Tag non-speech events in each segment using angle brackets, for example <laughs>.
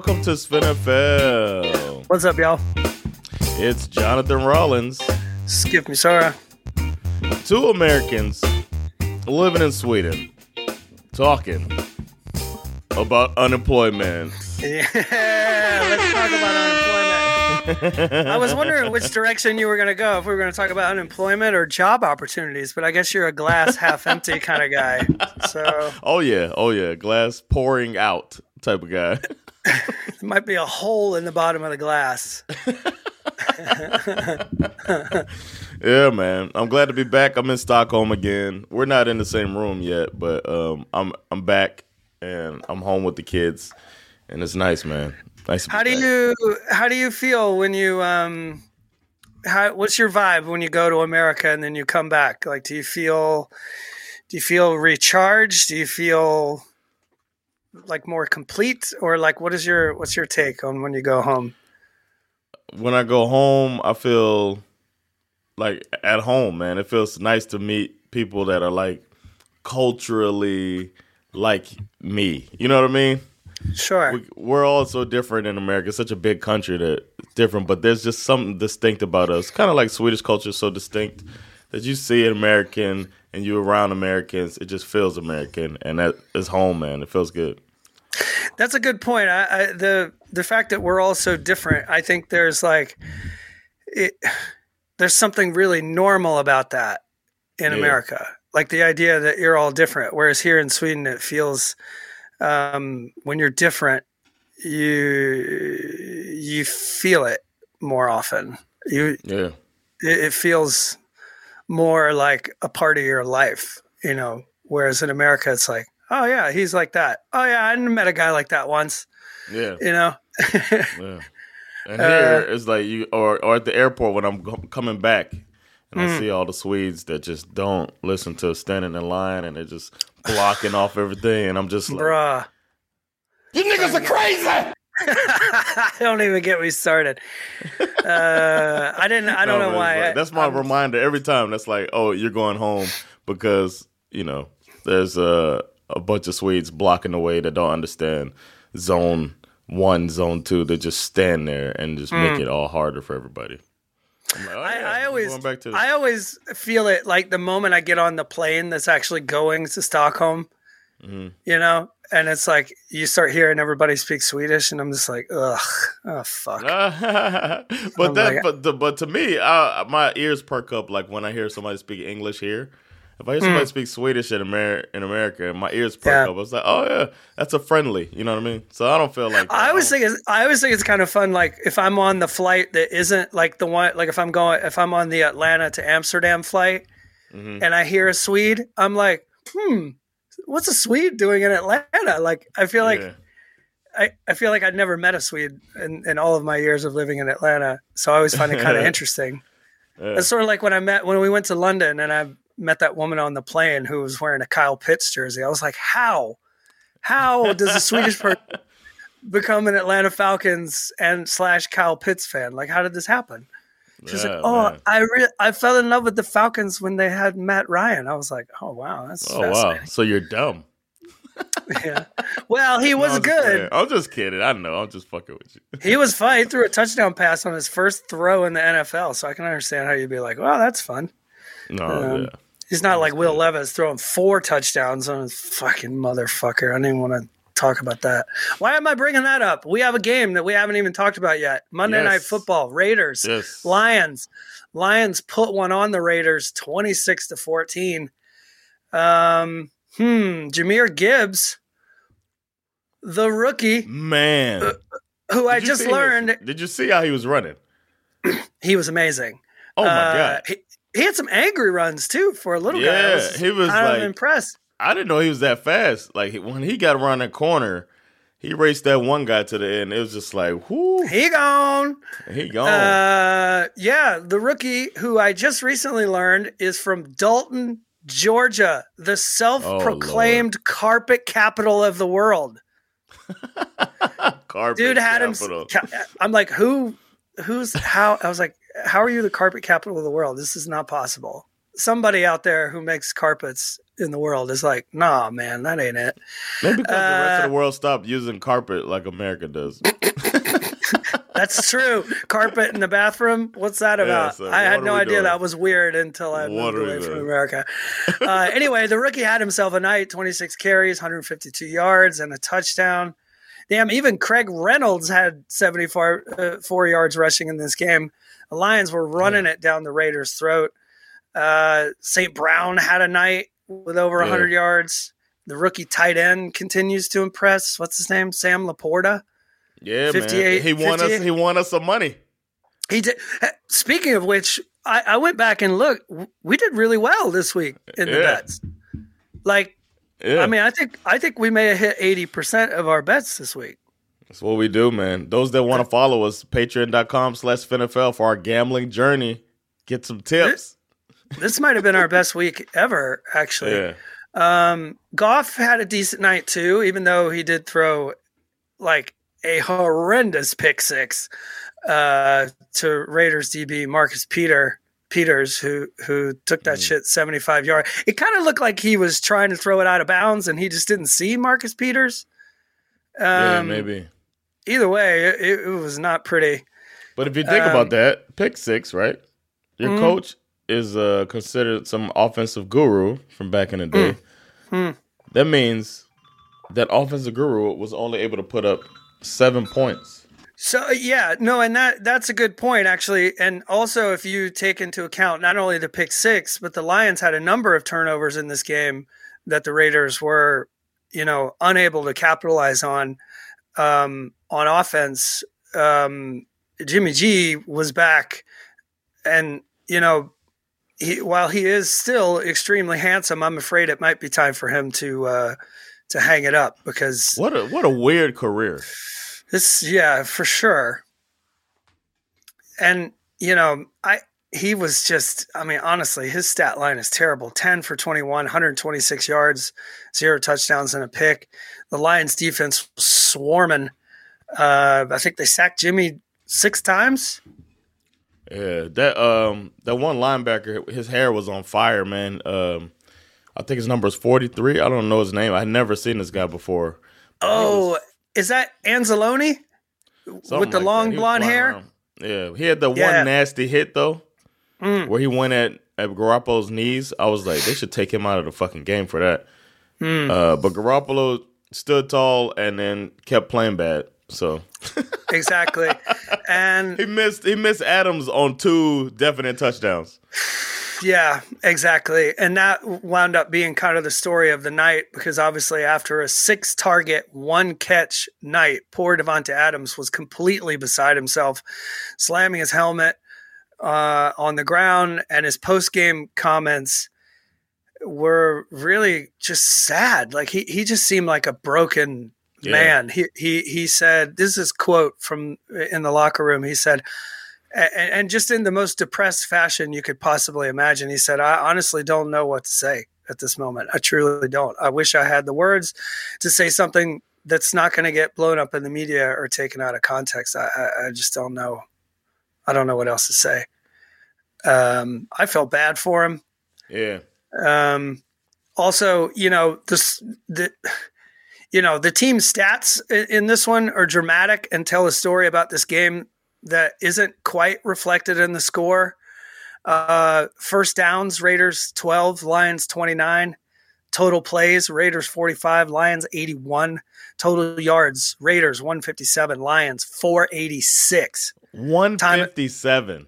Welcome to SveNFL. What's up, y'all? It's Jonathan Rollins, Skip me, Sarah. two Americans living in Sweden, talking about unemployment. Yeah, <laughs> let's talk about unemployment. I was wondering which <laughs> direction you were going to go, if we were going to talk about unemployment or job opportunities, but I guess you're a glass half empty kind of guy. So <laughs> Oh yeah, oh yeah, glass pouring out type of guy. It <laughs> might be a hole in the bottom of the glass. <laughs> yeah, man. I'm glad to be back. I'm in Stockholm again. We're not in the same room yet, but um, I'm I'm back and I'm home with the kids, and it's nice, man. Nice. How do back. you how do you feel when you um how what's your vibe when you go to America and then you come back? Like do you feel do you feel recharged? Do you feel like more complete or like what is your what's your take on when you go home? when I go home, I feel like at home, man. It feels nice to meet people that are like culturally like me. You know what I mean? Sure. We, we're all so different in America. It's such a big country that it's different, but there's just something distinct about us. Kind of like Swedish culture is so distinct that you see an American and you're around Americans, it just feels American, and that is home, man. It feels good. That's a good point. I, I, the the fact that we're all so different, I think there's like it, there's something really normal about that in Yeah. America. Like the idea that you're all different, whereas here in Sweden, it feels um, when you're different, you you feel it more often. You Yeah. it, it feels more like a part of your life, you know. Whereas in America, it's like, oh yeah, he's like that. Oh yeah, I met a guy like that once, Yeah. you know. <laughs> Yeah. And Uh, here it's like you, or or at the airport when I'm go- coming back, and Mm. I see all the Swedes that just don't listen to standing in line, and they're just blocking off everything, and I'm just like, Bruh. you niggas are crazy. <laughs> don't even get me started. Uh, I didn't. I don't No, know why. like- that's my I'm- reminder every time. That's like, oh, you're going home because you know there's a a bunch of Swedes blocking the way that don't understand zone one, zone two. They just stand there and just make it all harder for everybody. Like, oh, Mm. I, yeah, I always, going back to I always feel it like the moment I get on the plane that's actually going to Stockholm, Mm-hmm. you know, and it's like you start hearing everybody speak Swedish, and I'm just like, ugh, oh fuck. <laughs> but I'm that, like- but the, but to me, I, my ears perk up like when I hear somebody speak English here. If I hear somebody speak Swedish in America, in America, my ears perk. Yeah. up. I was like, oh yeah, that's a friendly. You know what I mean? So I don't feel like I always think it's, I always think it's kind of fun. Like if I'm on the flight that isn't like the one, like if I'm going, if I'm on the Atlanta to Amsterdam flight, Mm-hmm. and I hear a Swede, I'm like, hmm, what's a Swede doing in Atlanta? Like I feel like Yeah. I, I feel like I'd never met a Swede in, in all of my years of living in Atlanta. So I always find it kind of <laughs> interesting. Yeah. It's sort of like when I met when we went to London and I met that woman on the plane who was wearing a Kyle Pitts jersey. I was like, how? How does a Swedish person <laughs> become an Atlanta Falcons and slash Kyle Pitts fan? Like, how did this happen? She's Yeah, like, oh, man. I re- I fell in love with the Falcons when they had Matt Ryan. I was like, oh wow, that's Oh wow! So you're dumb. <laughs> Yeah. Well, he No, was I'm just good. playing. I'm just kidding. I don't know. I'm just fucking with you. He was <laughs> fine. He threw a touchdown pass on his first throw in the NFL, so I can understand how you'd be like, "Well, that's fun." No, Um, yeah. He's not like Will Levis throwing four touchdowns on his fucking motherfucker. I didn't even want to talk about that. Why am I bringing that up? We have a game that we haven't even talked about yet. Monday Yes. Night Football, Raiders, Yes. Lions. Lions put one on the Raiders, twenty six to fourteen. Um, hmm, Jahmyr Gibbs, the rookie, Man, who I Did you just see his- learned did you see how he was running? <clears throat> he was amazing. Oh my Uh, god! He, he had some angry runs too for a little guy. I Yeah, he was kind like- impressed. I didn't know he was that fast. Like when he got around that corner, he raced that one guy to the end. It was just like, whoo, He gone. he gone. Uh, yeah, the rookie who I just recently learned is from Dalton, Georgia, the self-proclaimed carpet capital of the world. <laughs> Carpet Dude had him. capital. I'm like, who? Who's how? I was like, how are you the carpet capital of the world? This is not possible. Somebody out there who makes carpets in the world is like, nah, man, that ain't it. Maybe because the rest Uh, of the world stopped using carpet like America does. <laughs> That's true. Carpet in the bathroom. What's that Yeah, about? so I had no idea doing? that was weird until I What moved away from doing? America. <laughs> Uh, anyway, the rookie had himself a night 26 carries, 152 yards, and a touchdown. Damn, even Craig Reynolds had 74 uh, four yards rushing in this game. The Lions were running it down the Raiders' throat. Uh, St. Brown had a night with over Yeah. 100 yards. The rookie tight end continues to impress. What's his name? Sam LaPorta. Yeah, man. 58 He won us. He won us some money. He did. Eh, speaking of which, I, I went back and looked. We did really well this week in the Yeah. bets. Like, Yeah, I mean, I think I think we may have hit eighty percent of our bets this week. that's what we do, man. Those that want to follow us, patreon.com slash SveNFL for our gambling journey. Get some tips. This might have been our best week ever, actually. Yeah. Um, Goff had a decent night too, even though he did throw like a horrendous pick six uh, to Raiders DB Marcus Peter Peters, who who took that Mm. shit seventy five yard. It kind of looked like he was trying to throw it out of bounds, and he just didn't see Marcus Peters. Um, yeah, maybe. Either way, it, it was not pretty. But if you think um, about that, pick six, right? Your Mhm. coach is uh, considered some offensive guru from back in the day. Mm. That means that offensive guru was only able to put up seven points. So yeah, no, and that that's a good point actually. And also, if you take into account not only the pick six, but the Lions had a number of turnovers in this game that the Raiders were, you know, unable to capitalize on um, on offense. Um, Jimmy G was back, and you know, he, while he is still extremely handsome, I'm afraid it might be time for him to uh, to hang it up because What a what a weird career. this, yeah, for sure. And you know, I he was just, I mean, honestly, his stat line is terrible. Ten for 21, 126 yards, zero touchdowns, and a pick. The Lions' defense was swarming. Uh, I think they sacked Jimmy six times. Yeah, that um that one linebacker, his hair was on fire, man. Um, I think his number is forty three. I don't know his name. I had never seen this guy before. Oh, is that Anzalone with the like long that. He was blonde hair? around. Yeah, he had the Yeah. one nasty hit though, Mm. where he went at at Garoppolo's knees. I was like, they should take him out of the fucking game for that. Mm. Uh, but Garoppolo stood tall and then kept playing bad. So <laughs> Exactly. and he missed he missed Adams on two definite touchdowns. Yeah, exactly. And that wound up being kind of the story of the night because obviously, after a six target, one catch night, poor Davante Adams was completely beside himself, slamming his helmet uh, on the ground. And his post game comments were really just sad. Like he, he just seemed like a broken Yeah. man. He, he, he said, This is quote from in the locker room. He said, and, and just in the most depressed fashion you could possibly imagine. He said, I honestly don't know what to say at this moment. I truly don't. I wish I had the words to say something that's not going to get blown up in the media or taken out of context. I, I, I just don't know. I don't know what else to say. Um, I felt bad for him. Yeah, Um, also, you know, this the you know the team stats in, this one are dramatic and tell a story about this game that isn't quite reflected in the score. Uh, first downs, Raiders twelve, Lions twenty nine. Total plays, Raiders forty five, Lions eighty one. Total yards, Raiders one fifty seven, Lions four eighty six. one fifty seven.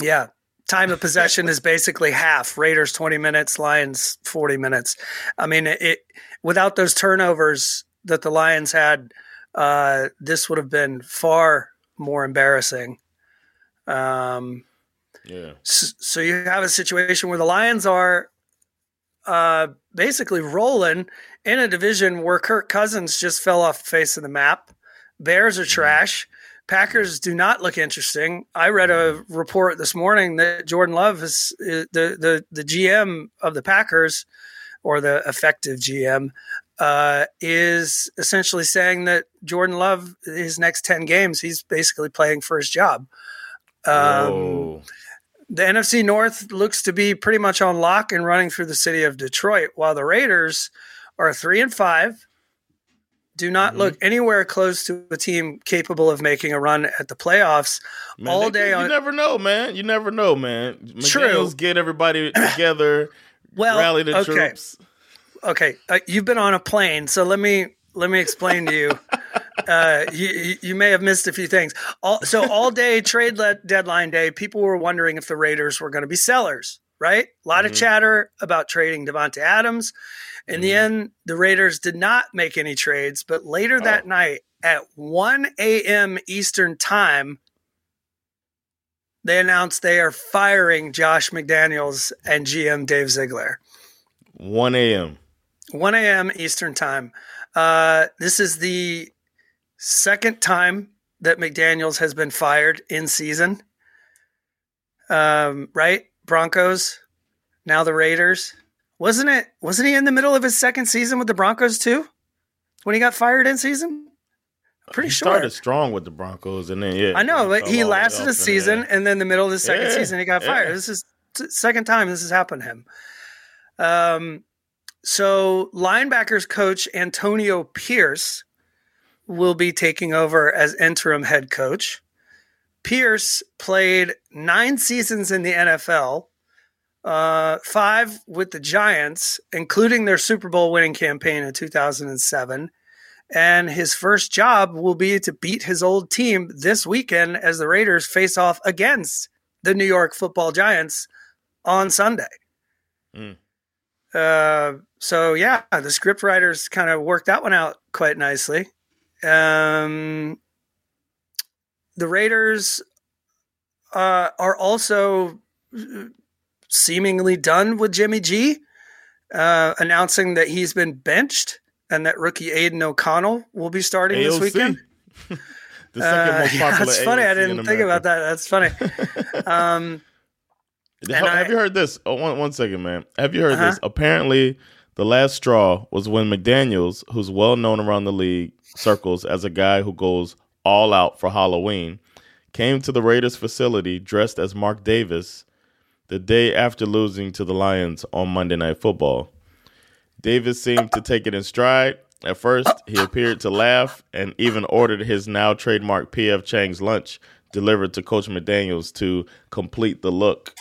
Yeah. Time of possession is basically half. Raiders 20 minutes, Lions 40 minutes. I mean, it, it without those turnovers that the Lions had uh, this would have been far more embarrassing. Um, Yeah. S- so you have a situation where the Lions are uh, basically rolling in a division where Kirk Cousins just fell off the face of the map. Bears are trash. Packers do not look interesting. I read a report this morning that Jordan Love is, is the, the the GM of the Packers, or the effective GM, uh, is essentially saying that Jordan Love, his next ten games, he's basically playing for his job. Um, the NFC North looks to be pretty much on lock and running through the city of Detroit, while the Raiders are three and five. Do not Mhm. look anywhere close to a team capable of making a run at the playoffs. Man, all day You on- never know, man. You never know, man. True. Get everybody <clears throat> together, Well, rally the okay. troops. Okay, uh, you've been on a plane, so let me let me explain to you. <laughs> Uh, you you- you may have missed a few things. All, so all day trade deadline day, people were wondering if the Raiders were going to be sellers. Right, a lot of Mhm. chatter about trading Davante Adams. In the Mhm. end, the Raiders did not make any trades, but later that Oh. night at 1 a.m. Eastern time, they announced they are firing Josh McDaniels and GM Dave Ziegler. 1 a.m. 1 a.m. Eastern time. Uh, this is the second time that McDaniels has been fired in season. Um, right? Broncos, now the Raiders. Wasn't it? Wasn't he in the middle of his second season with the Broncos too? When he got fired in season? Pretty he sure. started strong with the Broncos, and then yeah, I know, but he all the way lasted a season, there. and then the middle of the second Yeah, season, he got fired. yeah. This is second time this has happened to him. Um, so linebackers coach Antonio Pierce will be taking over as interim head coach. Pierce played nine seasons in the NFL, uh, five with the Giants, including their Super Bowl winning campaign in 2007 and his first job will be to beat his old team this weekend as the Raiders face off against the New York Football Giants on Sunday. Mm. Uh, so yeah, the script writers kind of worked that one out quite nicely. Um, the Raiders uh, are also seemingly done with Jimmy G, uh, announcing that he's been benched and that rookie Aidan O'Connell will be starting this weekend. <laughs> the second Uh, most yeah, popular. that's funny. I didn't think about that. That's funny. <laughs> Um, have, I- have you heard this? Oh, one, one second, man. Have you heard Uh-huh. this? Apparently, the last straw was when McDaniels, who's well known around the league circles as a guy who goes all out for Halloween, came to the Raiders facility dressed as Mark Davis the day after losing to the Lions on Monday Night Football. Davis seemed to take it in stride. At first, he appeared to laugh and even ordered his now trademark PF Chang's lunch delivered to Coach McDaniels to complete the look.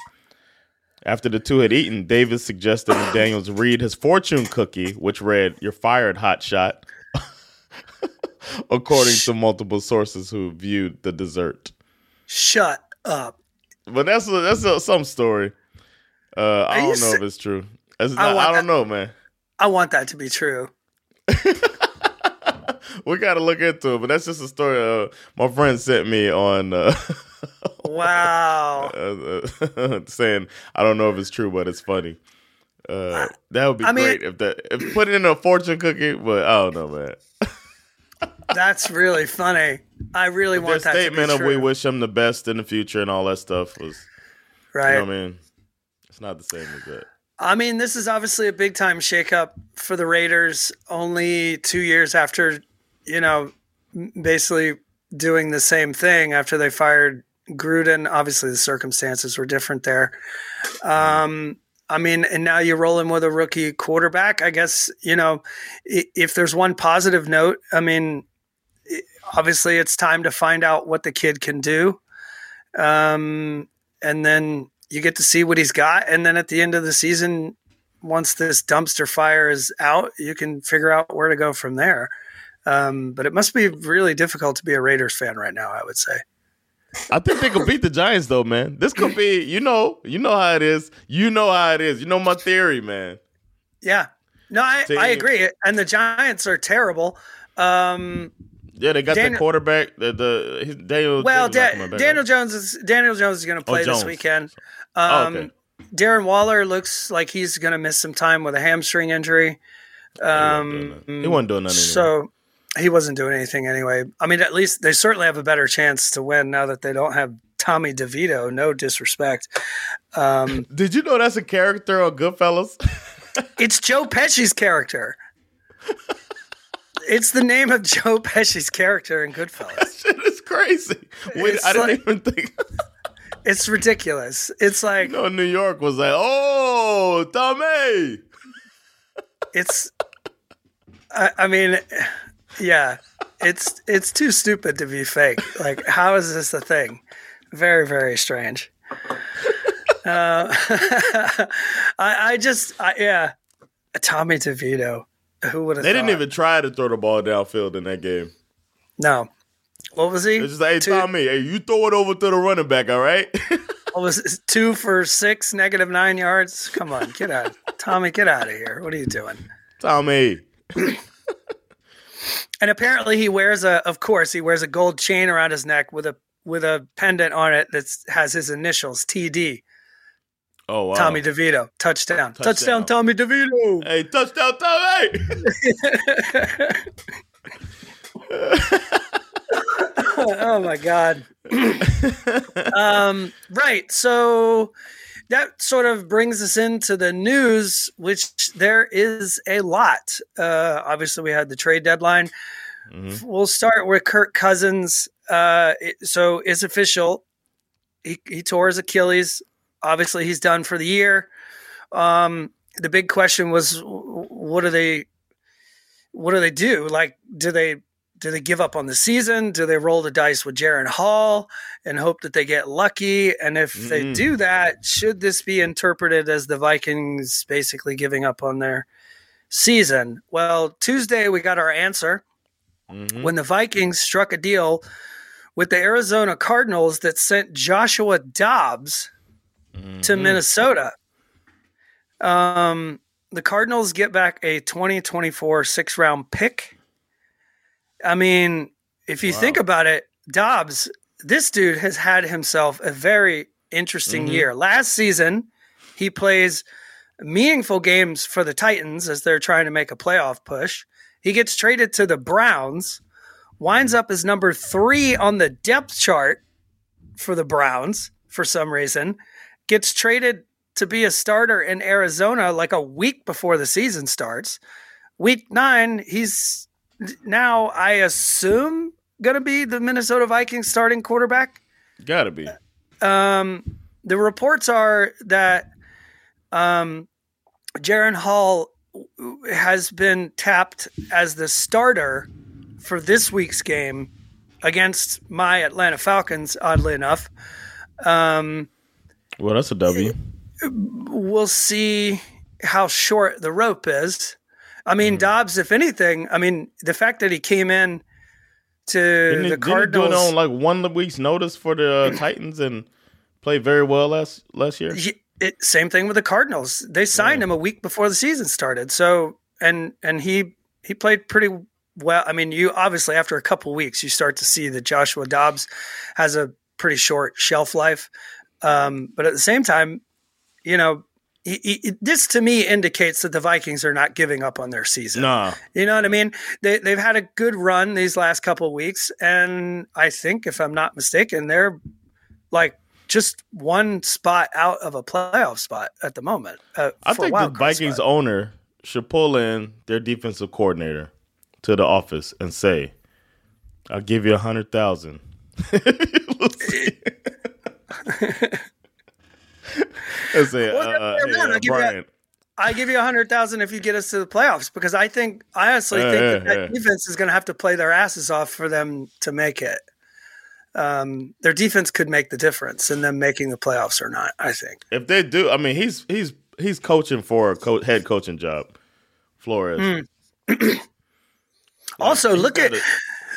After the two had eaten, Davis suggested McDaniels read his fortune cookie, which read, You're fired, hot shot, <laughs> <laughs> according to multiple sources who viewed the dessert. shut up. But that's a, that's a, some story. Uh, I don't know se- if it's true. It's I not- want I don't that- know, man. I want that to be true. <laughs> we got to look into it, but that's just a story uh, my friend sent me on uh, Wow. <laughs> uh, saying I don't know if it's true, but it's funny. Uh, that would be I mean- great if that if put it in a fortune cookie, but I don't know, man. That's really funny. I really Their want that statement of we wish him the best in the future and all that stuff was, right. you know what I mean? It's not the same as that. I mean, this is obviously a big time shakeup for the Raiders. Only two years after, you know, basically doing the same thing after they fired Gruden. Obviously, the circumstances were different there. Um, I mean, and now you're rolling with a rookie quarterback. I guess you know, if there's one positive note, I mean, obviously it's time to find out what the kid can do, um, and then you get to see what he's got. And then at the end of the season, once this dumpster fire is out, you can figure out where to go from there. Um, but it must be really difficult to be a Raiders fan right now. I would say. I think they could beat the Giants though, man. This could be, you know, you know how it is. You know how it is. You know my theory, man. Yeah. No, I, I agree. And the Giants are terrible. Um, Yeah, they got Daniel- that quarterback. The, the his, Daniel. Well, James Da- back, Daniel right? Jones is Daniel Jones is going to play Oh, this weekend. Oh, Um, okay. Darren Waller looks like he's going to miss some time with a hamstring injury. He wasn't doing Um, he wasn't doing nothing. anyway. so he wasn't doing anything anyway. I mean, at least they certainly have a better chance to win now that they don't have Tommy DeVito. No disrespect. Um, <laughs> Did you know that's a character on Goodfellas? it's Joe Pesci's character. <laughs> It's the name of Joe Pesci's character in Goodfellas. that Shit is crazy. Wait, I didn't like- even think. It's ridiculous. It's like you know, New York was like, "Oh, Tommy." it's. I, I mean, yeah, it's it's too stupid to be fake. Like, how is this a thing? Very very strange. Uh, <laughs> I I just I, yeah, Tommy DeVito. Who would have? They didn't even try to throw the ball downfield in that game. No. What was he? It's just like, hey, Two- Tommy, hey, you throw it over to the running back, all right? <laughs> What was it? two for six, negative nine yards? Come on, get out, Tommy, get out of here. What are you doing? Tommy. And apparently, he wears a. Of course, he wears a gold chain around his neck with a with a pendant on it that has his initials TD. Oh, wow. Tommy DeVito, touchdown, touchdown, Touchdown. Tommy DeVito. Hey, touchdown, Tommy. <laughs> oh my god. um, right. So that sort of brings us into the news, which there is a lot. Uh, obviously, we had the trade deadline. Mhm. We'll start with Kirk Cousins. Uh, it- so it's official. He, he tore his Achilles. Obviously, he's done for the year. Um, the big question was, what do they, what do they do? Like, do they do they give up on the season? Do they roll the dice with Jaren Hall and hope that they get lucky? And if they Mm-mm. do that, should this be interpreted as the Vikings basically giving up on their season? Well, Tuesday we got our answer Mhm. when the Vikings struck a deal with the Arizona Cardinals that sent Joshua Dobbs to Mhm. Minnesota. Um, the Cardinals get back a 2024 six round pick. I mean, if you Wow. think about it, Dobbs, this dude has had himself a very interesting Mhm. year. Last season, he plays meaningful games for the Titans as they're trying to make a playoff push. He gets traded to the Browns, winds up as number three on the depth chart for the Browns for some reason, gets traded to be a starter in Arizona like a week before the season starts. Week nine, he's now, I assume, going to be the Minnesota Vikings starting quarterback. Gotta be. Um, the reports are that um, Jaren Hall has been tapped as the starter for this week's game against my Atlanta Falcons, oddly enough. Um, Well, that's a W. we'll see how short the rope is. I mean, Dobbs, if anything, I mean, the fact that he came in to Didn't he, the he do it Cardinals. on like one week's notice for the uh, <clears throat> Titans and played very well last last year? He- it, same thing with the Cardinals. They signed him a week before the season started. So and and he he played pretty well. I mean, you obviously after a couple weeks you start to see that Joshua Dobbs has a pretty short shelf life. Um, but at the same time, you know, he, he, this to me indicates that the Vikings are not giving up on their season. Nah. You know what I mean? They they've had a good run these last couple of weeks, and I think if I'm not mistaken, they're like just one spot out of a playoff spot at the moment. Uh, I think the Vikings spot. owner should pull in their defensive coordinator to the office and say, "I'll give you a hundred thousand. <laughs> Well, uh, <laughs> fair, man. uh, you Brian, I give you a hundred thousand if you get us to the playoffs because I think I honestly Yeah, think yeah, that, that yeah. defense is going to have to play their asses off for them to make it. Um, their defense could make the difference in them making the playoffs or not. I think. if they do, I mean, he's he's he's coaching for a co- head coaching job, Flores. <clears throat> Also, look at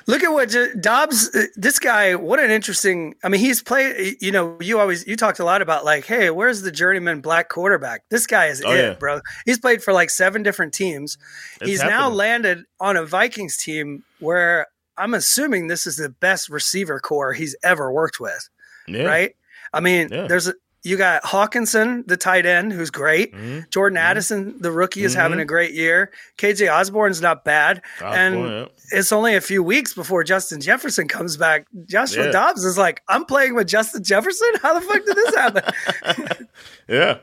Look at what Dobbs. uh, This guy, what an interesting. I mean, he's played. You know, you always you talked a lot about like, hey, where's the journeyman black quarterback? This guy is Oh, it, yeah. bro. He's played for like seven different teams. It's he's now landed on a Vikings team where I'm assuming this is the best receiver corps he's ever worked with, Yeah. right? I mean, Yeah. there's a, you got Hockenson, the tight end, who's great. Mhm. Jordan Addison, the rookie, is having Mhm. a great year. KJ Osborne's not bad, and yeah. it's only a few weeks before Justin Jefferson comes back. Joshua Yeah. Dobbs is like, I'm playing with Justin Jefferson. How the fuck did this happen? <laughs> Yeah.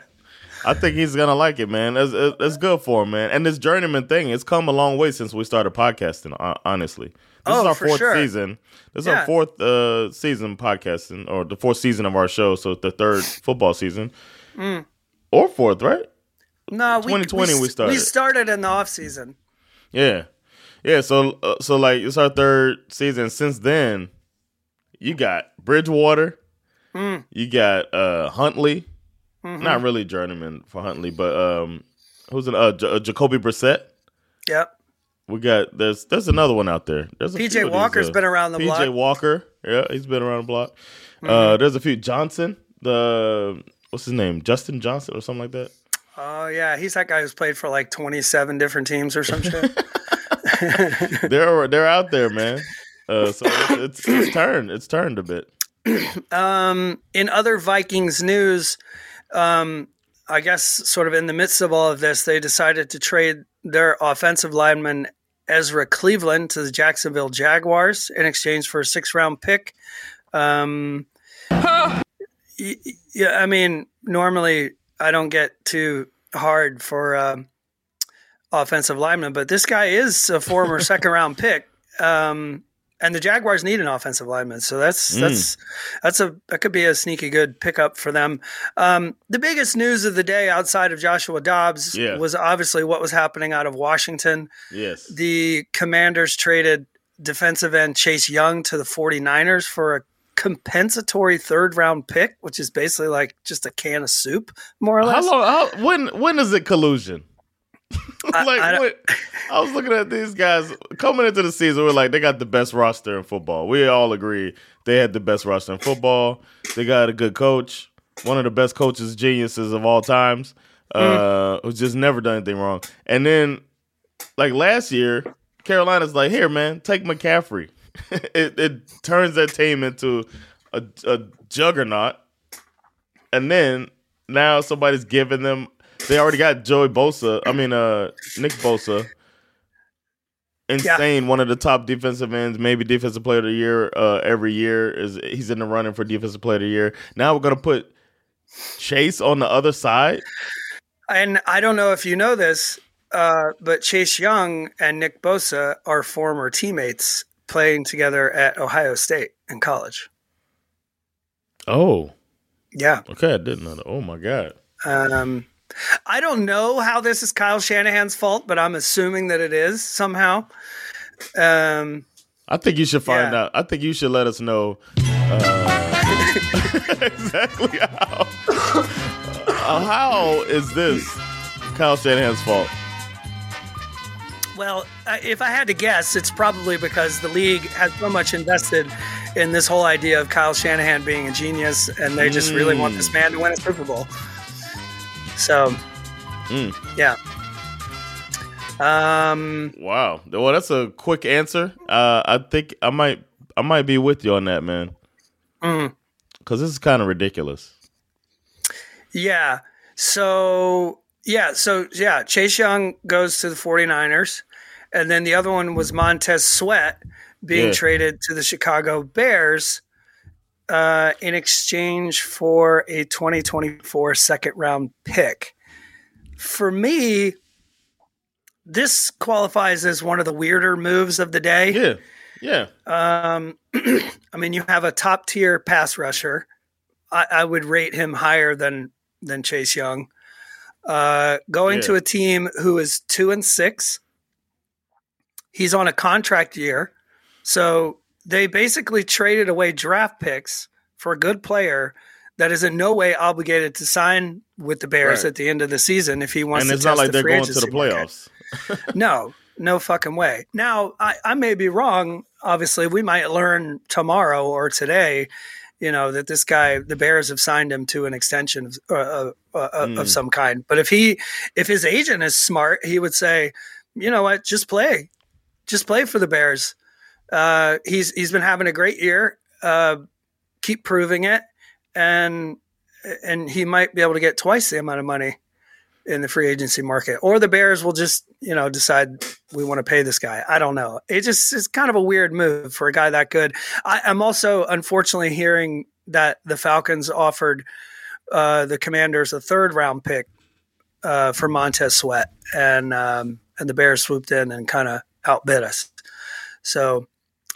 I think he's gonna like it, man. It's, it's it's good for him, man. And this journeyman thing, it's come a long way since we started podcasting. Honestly, this is Oh, our fourth sure. season. This is Yeah. our fourth uh, season podcasting, or the fourth season of our show. So the third <laughs> football season, Mm. or fourth, right? No, we, 2020 we started. We started in the off season. Yeah, yeah. So uh, so like it's our third season. Since then, you got Bridgewater, Mm. you got uh Huntley. Mm-hmm. Not really journeyman for Huntley, but um, who's an uh, J- uh Jacoby Brissett. Yep. We got there's there's another one out there. There's a PJ few of these, Walker's uh, been around the PJ block. Mm-hmm. Walker, yeah, he's been around the block. Uh, there's a few Johnson, the what's his name, Justin Johnson or something like that. Oh yeah, he's that guy who's played for like 27 different teams or some shit. <laughs> they're they're out there, man. Uh, so it's, it's it's turned it's turned a bit. <coughs> Um, in other Vikings news, um, I guess sort of in the midst of all of this, they decided to trade their offensive lineman Ezra Cleveland to the Jacksonville Jaguars in exchange for a six round pick. Um, y- yeah, I mean, normally I don't get too hard for um, offensive linemen, but this guy is a former <laughs> second round pick. Um, and the Jaguars need an offensive lineman, so that's Mm. that's that's a that could be a sneaky good pickup for them. Um, the biggest news of the day outside of Joshua Dobbs Yeah. was obviously what was happening out of Washington. Yes. The Commanders traded defensive end Chase Young to the 49ers for a compensatory third round pick, which is basically like just a can of soup, more or less. How long? How, when when is it collusion? I- <laughs> like I don't- I was looking at these guys coming into the season. We're like, they got the best roster in football. We all agree they had the best roster in football. They got a good coach, one of the best coaches, geniuses of all times, uh, who's just never done anything wrong. And then, like last year, Carolina's like, here, man, take McCaffrey. <laughs> it, it turns that team into a, a juggernaut. And then now somebody's giving them. They already got Joey Bosa. I mean, uh, Nick Bosa. Insane, one of the top defensive ends, maybe defensive player of the year uh, every year. Is he's in the running for defensive player of the year? Now we're gonna put Chase on the other side. And I don't know if you know this, uh, but Chase Young and Nick Bosa are former teammates playing together at Ohio State in college. Oh, Yeah. okay, I didn't know that. Oh my god. Um, I don't know how this is Kyle Shanahan's fault, but I'm assuming that it is somehow. Um, I think you should find Yeah. out. I think you should let us know uh, <laughs> exactly how. Uh, how is this Kyle Shanahan's fault? well, if I had to guess, it's probably because the league has so much invested in this whole idea of Kyle Shanahan being a genius, and they just really want this man to win a Super Bowl. So, Mm. yeah. Um, Wow. Well, that's a quick answer. Uh, I think I might I might be with you on that, man. Mm. Because this is kind of ridiculous. Yeah. So, yeah. So, yeah, Chase Young goes to the 49ers. And then the other one was Montez Sweat being Yeah. traded to the Chicago Bears uh, in exchange for a 2024 second round pick. For me, this qualifies as one of the weirder moves of the day. Yeah. Yeah. Um, <clears throat> I mean, you have a top tier pass rusher. I, I would rate him higher than than Chase Young. Uh, going Yeah. to a team who is two and six. He's on a contract year, so they basically traded away draft picks for a good player that is in no way obligated to sign with the Bears Right. at the end of the season if he wants And to. it's not like the they're going to the playoffs. <laughs> <laughs> no, no fucking way. Now, I, I may be wrong. Obviously, we might learn tomorrow or today, you know, that this guy, the Bears have signed him to an extension of, uh, uh, uh, Mm. of some kind. But if he, if his agent is smart, he would say, you know what, just play, just play for the Bears. Uh, he's he's been having a great year. Uh, keep proving it, and and he might be able to get twice the amount of money in the free agency market, or the Bears will just you know decide we want to pay this guy. I don't know. It just is kind of a weird move for a guy that good. I, I'm also unfortunately hearing that the Falcons offered uh, the Commanders a third round pick uh, for Montez Sweat, and um, and the Bears swooped in and kind of outbid us. So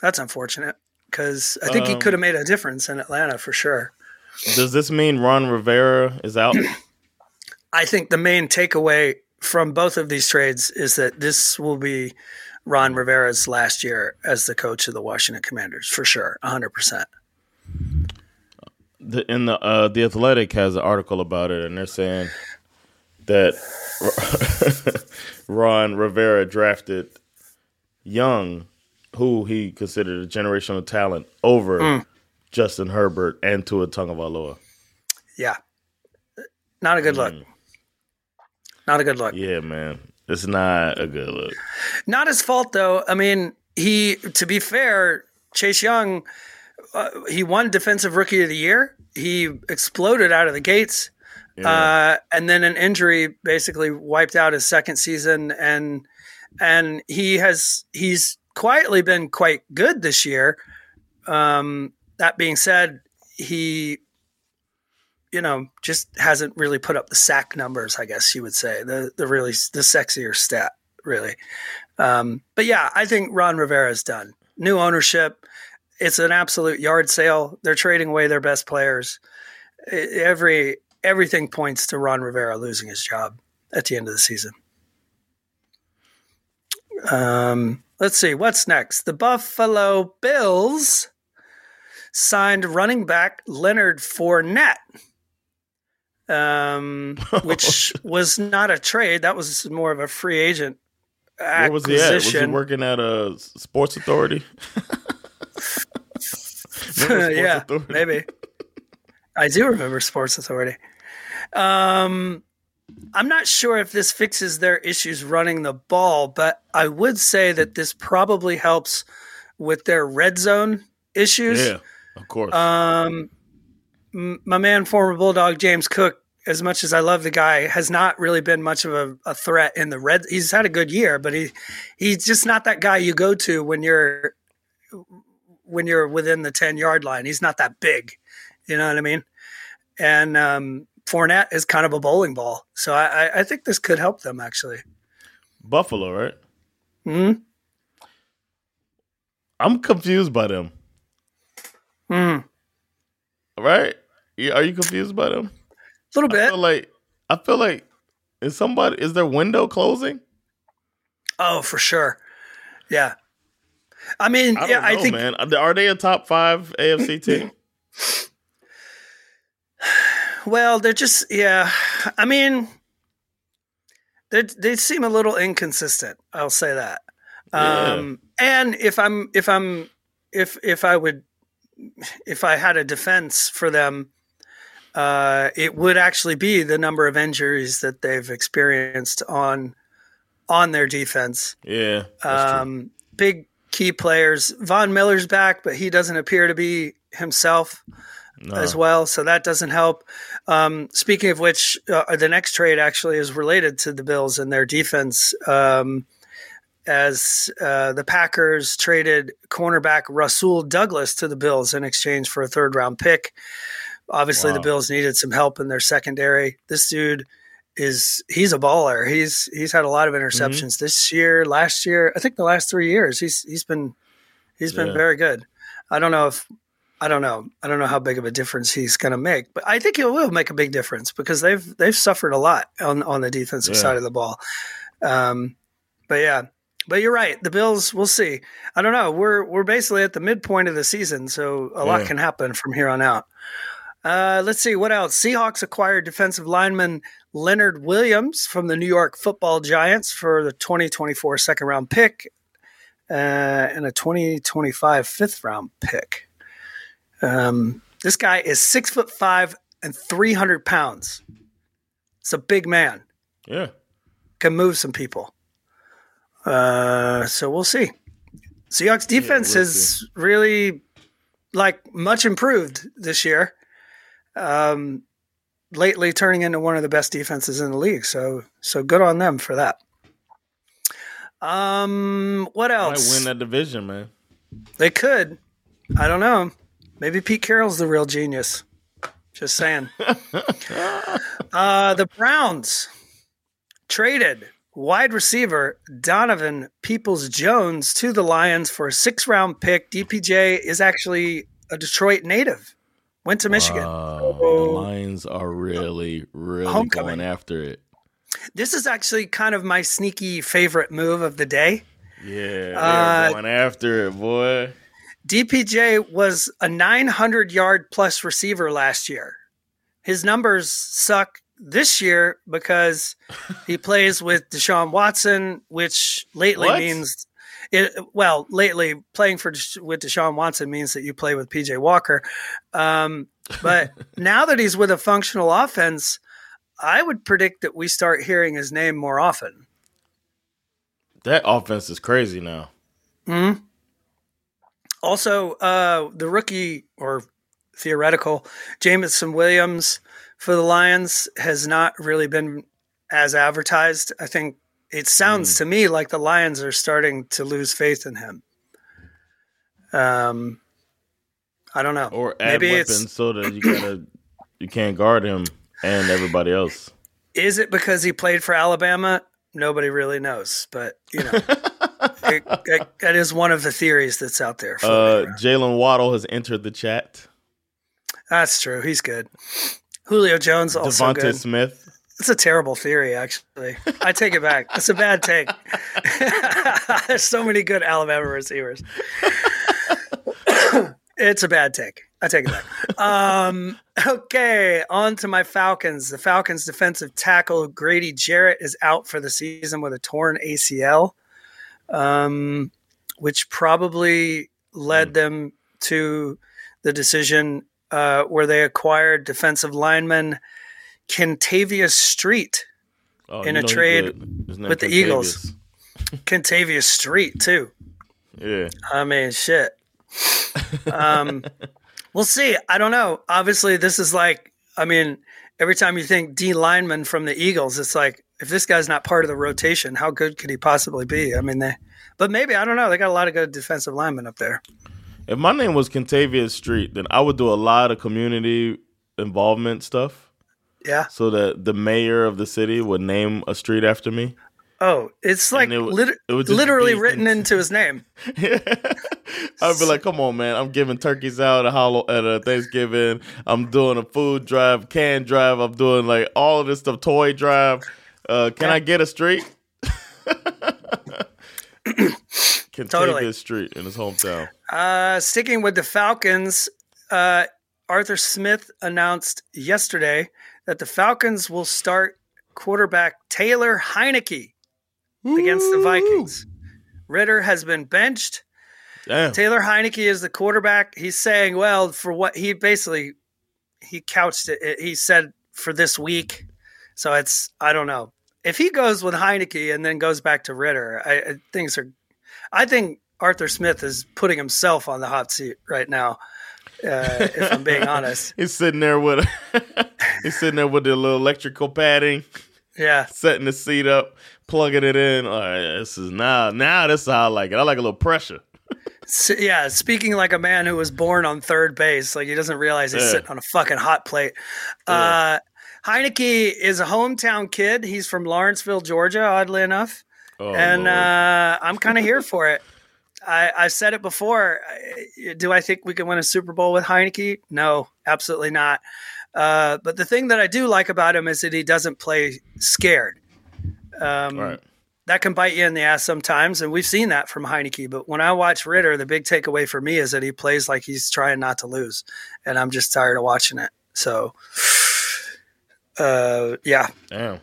that's unfortunate because I think um, he could have made a difference in Atlanta for sure. Does this mean Ron Rivera is out? I think the main takeaway from both of these trades is that this will be Ron Rivera's last year as the coach of the Washington Commanders for sure, hundred percent. The, in the uh, the Athletic has an article about it, and they're saying that <laughs> Ron Rivera drafted Young, who he considered a generational talent, over mm. Justin Herbert and Tua Tagovailoa. Yeah, not a good look. Mm. Not a good look. Yeah, man, it's not a good look. Not his fault though. I mean, he to be fair, Chase Young, uh, he won Defensive Rookie of the Year. He exploded out of the gates. Yeah. Uh, and then an injury basically wiped out his second season, and and he has he's quietly been quite good this year. Um, that being said, he you know just hasn't really put up the sack numbers. I guess you would say the the really the sexier stat really. Um, but yeah, I think Ron Rivera is done. New ownership. It's an absolute yard sale. They're trading away their best players. Every everything points to Ron Rivera losing his job at the end of the season. Um, let's see what's next. The Buffalo Bills signed running back Leonard Fournette, um, <laughs> which was not a trade. That was more of a free agent. Acquisition. Where was he at? Was he working at a Sports Authority? <laughs> sports yeah, Authority? maybe. I do remember Sports Authority. Um, I'm not sure if this fixes their issues running the ball, but I would say that this probably helps with their red zone issues. Yeah, of course. Um, my man, former Bulldog James Cook, as much as I love the guy, has not really been much of a, a, threat in the red. He's had a good year, but he he's just not that guy you go to when you're when you're within the ten yard line. He's not that big, you know what I mean? And um, Fournette is kind of a bowling ball. So I, I think this could help them actually. Buffalo, right? Hmm. I'm confused by them. Hmm. Right? Are you confused by them? A little bit. I feel like I feel like is somebody is their window closing? Oh, for sure. Yeah. I mean, I yeah, know, I think Oh man, are they a top five AFC <clears throat> team? Well, they're just yeah. I mean, they they seem a little inconsistent. I'll say that. Yeah. Um, and if I'm if I'm if if I would if I had a defense for them, uh, it would actually be the number of injuries that they've experienced on on their defense. Yeah. Um, big key players. Von Miller's back, but he doesn't appear to be himself no. as well, so that doesn't help. Um, speaking of which, uh, the next trade actually is related to the Bills and their defense. Um, as uh, the Packers traded cornerback Rasul Douglas to the Bills in exchange for a third round pick. Obviously, wow. the Bills needed some help in their secondary. This dude is he's a baller. He's he's had a lot of interceptions mm-hmm. this year, last year. I think the last three years he's he's been he's been yeah. very good. I don't know if I don't know. I don't know how big of a difference he's going to make, but I think he will make a big difference because they've they've suffered a lot on on the defensive yeah. side of the ball. Um, but yeah, but you're right. The Bills, we'll see. I don't know. We're we're basically at the midpoint of the season, so a yeah. lot can happen from here on out. Uh, let's see what else. Seahawks acquired defensive lineman Leonard Williams from the New York Football Giants for the 2024 second round pick uh, and a 2025 fifth round pick. Um, this guy is six foot five and 300 pounds. It's a big man. Yeah. Can move some people. Uh, so we'll see. Seahawks defense we'll is really like much improved this year. Um, lately turning into one of the best defenses in the league. So so good on them for that. Um, what Might else? win that division, man. They could. I don't know. Maybe Pete Carroll's the real genius. Just saying. <laughs> uh, the Browns traded wide receiver Donovan Peoples Jones to the Lions for a six round pick. DPJ is actually a Detroit native. Went to Michigan. Wow, the Lions are really, really Homecoming. going after it. This is actually kind of my sneaky favorite move of the day. Yeah, they're Uh, going after it, boy. DPJ was a 900 yard plus receiver last year. His numbers suck this year because he <laughs> plays with Deshaun Watson, which lately What? means it. Well, lately playing for with Deshaun Watson means that you play with PJ Walker. Um, but <laughs> now that he's with a functional offense, I would predict that we start hearing his name more often. That offense is crazy now. hmm Also, uh, the rookie or theoretical Jameson Williams for the Lions has not really been as advertised. I think it sounds to me like the Lions are starting to lose faith in him. Um, I don't know. Or add Maybe it's- weapons so that you gotta <clears throat> you can't guard him and everybody else. Is it because he played for Alabama? Nobody really knows, but you know, <laughs> it, that is one of the theories that's out there. Uh. Jaylen Waddle has entered the chat. That's true. He's good. Julio Jones also DeVonta good. Smith. It's a terrible theory, actually. I take it back. It's a bad take. <laughs> There's so many good Alabama receivers. <coughs> it's a bad take. I take it back. Um, okay, on to my Falcons. The Falcons defensive tackle Grady Jarrett is out for the season with a torn ACL, um, which probably led them to the decision uh, where they acquired defensive lineman Kentavius Street. Oh, In a trade good. His name with the Eagles. <laughs> Kentavius Street, too. Yeah. I mean, shit. Um, <laughs> we'll see. I don't know. Obviously, this is like, I mean, every time you think D lineman from the Eagles, it's like, if this guy's not part of the rotation, how good could he possibly be? I mean, they, but maybe, I don't know. They got a lot of good defensive linemen up there. If my name was Kentavius Street, then I would do a lot of community involvement stuff Yeah. so that the mayor of the city would name a street after me. Oh, it's like it lit- it just literally written into his name. <laughs> I'd be like, "Come on, man! I'm giving turkeys out at Hollow at a Thanksgiving. I'm doing a food drive, can drive. I'm doing like all of this stuff, toy drive. Uh, can I get a street? <laughs> Can Totally. this street in his hometown? Uh, sticking with the Falcons, uh, Arthur Smith announced yesterday that the Falcons will start quarterback Taylor Heinicke against the Vikings. Ridder has been benched. Damn. Taylor Heinicke is the quarterback. He's saying, well, for what he basically he couched it. He said for this week. So it's I don't know if he goes with Heinicke and then goes back to Ridder. I, I things are. I think Arthur Smith is putting himself on the hot seat right now. Uh, if I'm being <laughs> honest, He's sitting there with <laughs> he's sitting there with the little electrical padding, yeah, setting the seat up, plugging it in. All right, this is now now this is how I like it. I like a little pressure. S- yeah. Speaking like a man who was born on third base, like he doesn't realize he's Yeah. sitting on a fucking hot plate. Uh, Heinicke is a hometown kid. He's from Lawrenceville, Georgia, oddly enough. Oh, and uh, I'm kind of here for it. <laughs> I, I said it before. Do I think we can win a Super Bowl with Heinicke? No, absolutely not. Uh, but the thing that I do like about him is that he doesn't play scared. Um, right. That can bite you in the ass sometimes, and we've seen that from Heinicke. But when I watch Ridder, the big takeaway for me is that he plays like he's trying not to lose, and I'm just tired of watching it. So, uh, yeah, Damn.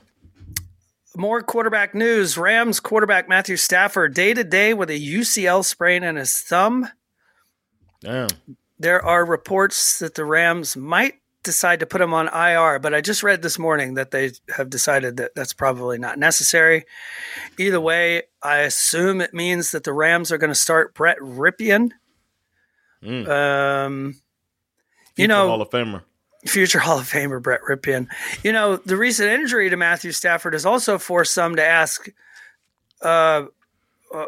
more quarterback news. Rams quarterback Matthew Stafford day to day with a UCL sprain in his thumb. Damn. There are reports that the Rams might decide to put him on IR, but I just read this morning that they have decided that that's probably not necessary. Either way, I assume it means that the Rams are going to start Brett Rypien. Mm. Um, you know, Hall of Famer. future Hall of Famer Brett Rypien. You know, the recent injury to Matthew Stafford has also forced some to ask uh, uh,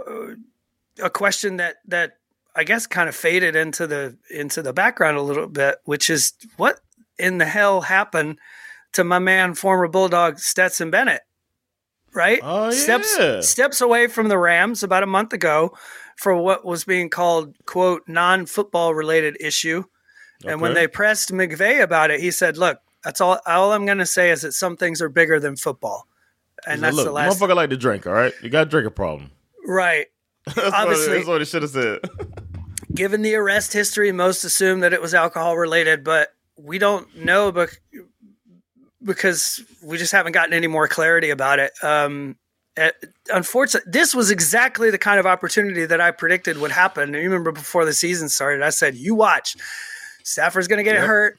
a question that that I guess kind of faded into the into the background a little bit, which is what in the hell happened to my man, former Bulldog Stetson Bennett? Right, Oh, steps yeah. steps away from the Rams about a month ago for what was being called "quote non football related issue." And when they pressed McVay about it, he said, "Look, that's all. All I'm going to say is that some things are bigger than football." And that's Look, the last. motherfucker like to drink. All right, you got a drinking problem. Right. <laughs> that's, what, Obviously- that's what he should have said. <laughs> Given the arrest history, most assume that it was alcohol related, but we don't know bec- because we just haven't gotten any more clarity about it. Um, unfortunately, this was exactly the kind of opportunity that I predicted would happen. You remember before the season started, I said, "You watch, Stafford's going to get Yep. hurt."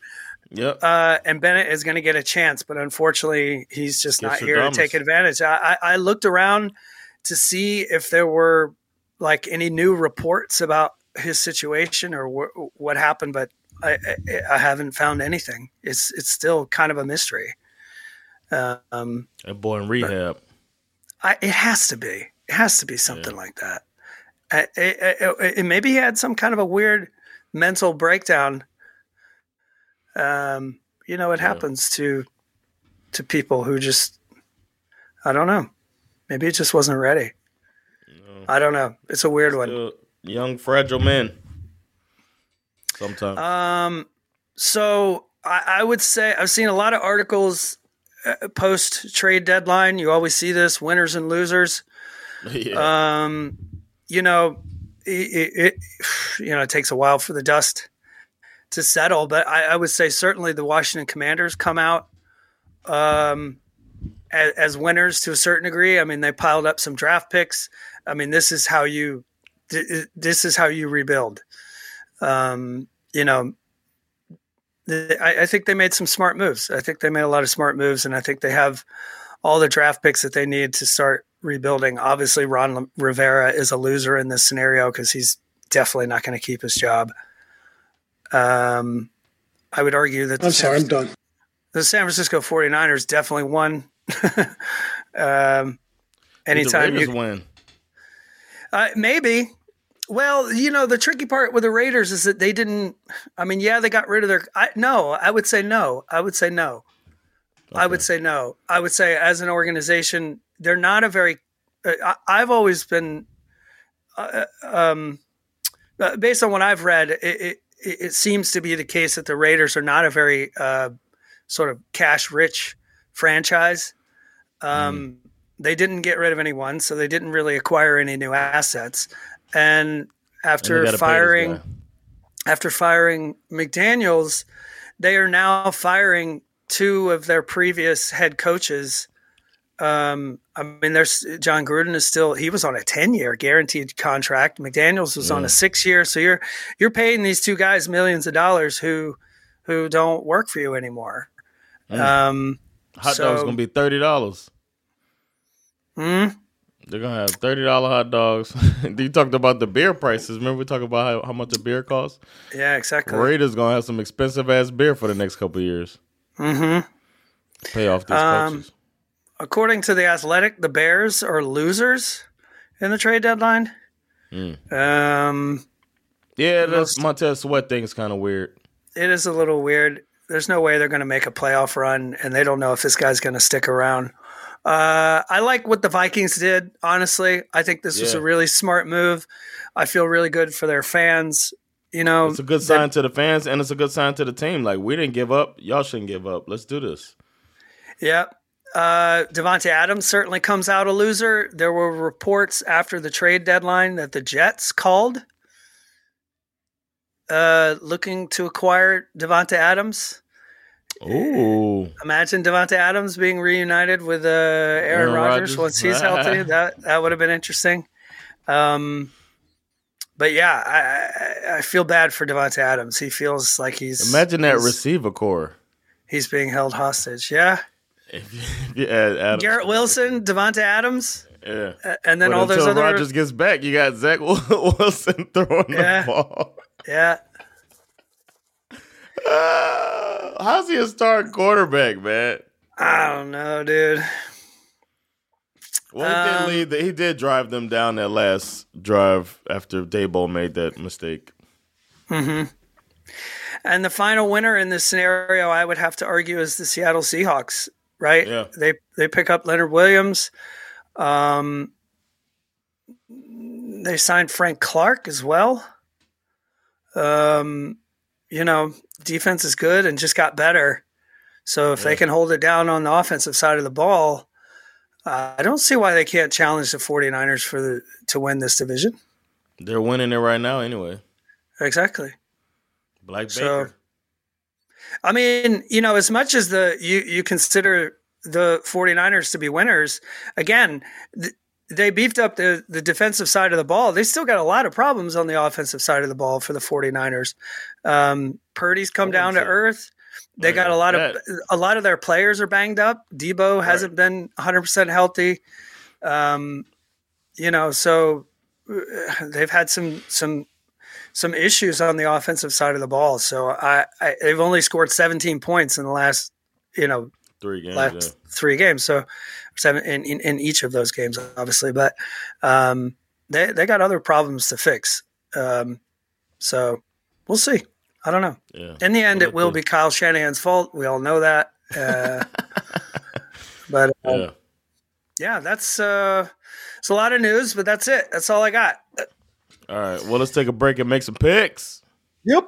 Yep. uh, and Bennett is going to get a chance, but unfortunately, he's just Gets not here dumbest. to take advantage. I, I, I looked around to see if there were like any new reports about his situation or wh- what happened, but I, I, I haven't found anything. It's it's still kind of a mystery. Um, that boy in rehab. I, it has to be. It has to be something like that. Uh, it, maybe he had some kind of a weird mental breakdown. Um, you know, it Yeah. happens to to people who just I don't know. Maybe it just wasn't ready. I don't know. It's a weird one. Young, fragile men. Sometimes. Um, so I, I would say I've seen a lot of articles uh, post trade deadline. You always see this winners and losers. <laughs> yeah. Um, you know, it, it you know it takes a while for the dust to settle, but I, I would say certainly the Washington Commanders come out um, as, as winners to a certain degree. I mean, they piled up some draft picks. I mean, this is how you this is how you rebuild. Um, you know, the, I, I think they made some smart moves. I think they made a lot of smart moves, and I think they have all the draft picks that they need to start rebuilding. Obviously, Ron Rivera is a loser in this scenario because he's definitely not going to keep his job. Um, I would argue that I'm San, sorry, I'm done. the San Francisco 49ers definitely won. <laughs> um, Did the anytime Raiders you, win. uh, maybe. Well, you know, the tricky part with the Raiders is that they didn't. I mean, yeah, they got rid of their. I, no, I would say no. I would say no. I would say no. I would say as an organization, they're not a very. Uh, I, I've always been, uh, um, uh, based on what I've read, it, it it seems to be the case that the Raiders are not a very uh, sort of cash rich franchise. Um, They didn't get rid of anyone, so they didn't really acquire any new assets. And And after this firing after firing McDaniels, they are now firing two of their previous head coaches. Um, I mean, there's Jon Gruden is still he was on a ten year guaranteed contract. McDaniels was on a six year. So you're you're paying these two guys millions of dollars who who don't work for you anymore. Mm. Um, Hot so- dogs gonna be thirty dollars. hmm? They're gonna have thirty dollar hot dogs. <laughs> you talked about the beer prices. Remember we talked about how, how much a beer costs? yeah, exactly. Raiders gonna have some expensive ass beer for the next couple of years. hmm Pay off these Um, coaches. According to the Athletic, the Bears are losers in the trade deadline. Mm. Um, Yeah, the most- Montez Sweat thing is kind of weird. it is a little weird. There's no way they're going to make a playoff run, and they don't know if this guy's going to stick around. Uh, I like what the Vikings did. Honestly, I think this was a really smart move. I feel really good for their fans. You know, It's a good sign to the fans and it's a good sign to the team. Like we didn't give up. Y'all shouldn't give up. Let's do this. Yeah. Uh, Davante Adams certainly comes out a loser. There were reports after the trade deadline that the Jets called uh, looking to acquire Davante Adams. Ooh. Imagine Davante Adams being reunited with uh, Aaron, Aaron Rodgers Rodgers. once he's healthy. <laughs> That that would have been interesting. Um, but yeah, I, I, I feel bad for Davante Adams. He feels like he's Imagine that he's- receiver corps. he's being held hostage. Yeah. If you, <laughs> if you add Adams, Garrett Wilson, Davante Adams, yeah. and then But all those other. Rodgers gets back, you got Zach <laughs> Wilson throwing Yeah. the ball. Yeah. Uh, <sighs> how's he a starting quarterback, man? I don't know, dude. Well, he Um, did lead. The, he did drive them down that last drive after Daboll made that mistake. Mm-hmm. And the final winner in this scenario, I would have to argue, is the Seattle Seahawks. Right? Yeah. They they pick up Leonard Williams. Um, they signed Frank Clark as well. Um, you know, defense is good and just got better. So if they can hold it down on the offensive side of the ball, uh, I don't see why they can't challenge the 49ers for the to win this division. They're winning it right now, anyway. Exactly. Black So- Baker. I mean, you know, as much as the you you consider the 49ers to be winners, again, th- they beefed up the the defensive side of the ball. They still got a lot of problems on the offensive side of the ball for the 49ers. Um, Purdy's come down to earth. They got a lot of a lot of their players are banged up. Deebo hasn't been 100% healthy. Um, you know, so uh, they've had some some some issues on the offensive side of the ball. So I, I they've only scored 17 points in the last you know Three games. last yeah. three games. So seven in, in, in each of those games, obviously, but um, they they got other problems to fix. Um, so we'll see. I don't know. Yeah. In the end, Well, it will be Kyle Shanahan's fault. We all know that. Uh, <laughs> but um, Yeah. yeah, that's uh, it's a lot of news, but that's it. That's all I got. All right. Well, let's take a break and make some picks. Yep.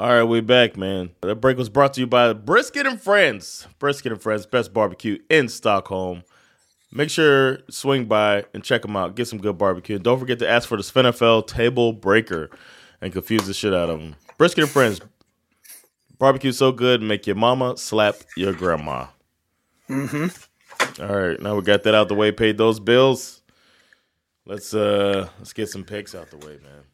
All right, we back, man. That break was brought to you by Brisket and Friends. Brisket and Friends, best barbecue in Stockholm. Make sure swing by and check them out. Get some good barbecue. And don't forget to ask for the NFL table breaker and confuse the shit out of them. Brisket and Friends. Barbecue so good, make your mama slap your grandma. Mm-hmm. All right, now we got that out the way. Paid those bills. Let's uh let's get some picks out the way, man.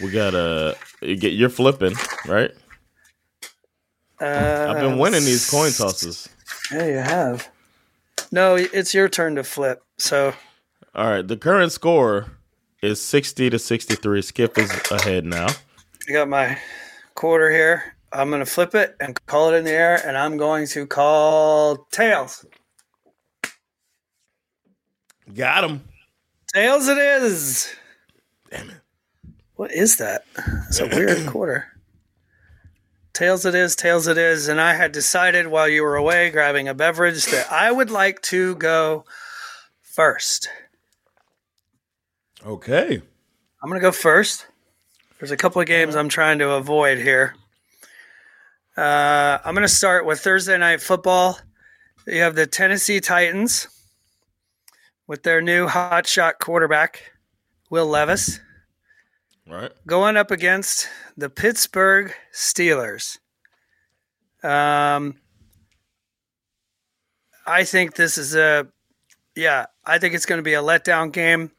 We got uh you get you're flipping, right? Uh, I've been winning these coin tosses. Yeah, you have. No, it's your turn to flip. So All right, the current score is 60 to 63. Skip is ahead now. I got my quarter here. I'm going to flip it and call it in the air, and I'm going to call tails. Got him. Tails it is. Damn it. What is that? It's a <clears throat> weird quarter. Tails it is, tails it is. And I had decided while you were away grabbing a beverage that I would like to go first. Okay. I'm going to go first. There's a couple of games I'm trying to avoid here. Uh, I'm going to start with Thursday night football. You have the Tennessee Titans with their new hotshot quarterback, Will Levis, right. going up against the Pittsburgh Steelers. Um, I think this is a, yeah, I think it's going to be a letdown game.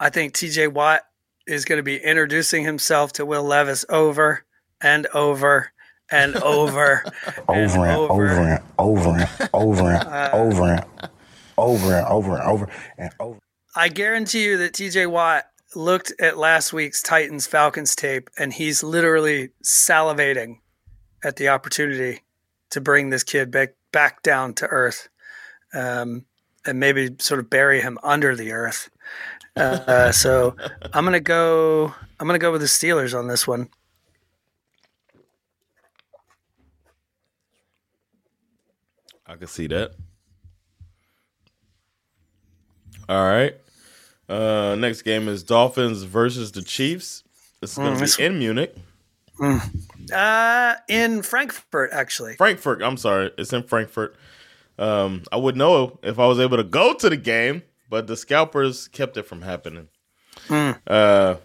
I think TJ Watt is going to be introducing himself to Will Levis over and over and over and over and over and over and over and over and over and over and over and over. I guarantee you that TJ Watt looked at last week's Titans Falcons tape and he's literally salivating at the opportunity to bring this kid back back down to earth, um, and maybe sort of bury him under the earth. Uh, <laughs> so I'm gonna go. I'm gonna go with the Steelers on this one. I can see that. All right. Uh, next game is Dolphins versus the Chiefs. This is going to Mm, be in Munich. Uh, in Frankfurt, actually. Frankfurt. I'm sorry. It's in Frankfurt. Um, I would know if I was able to go to the game, but the scalpers kept it from happening. Uh,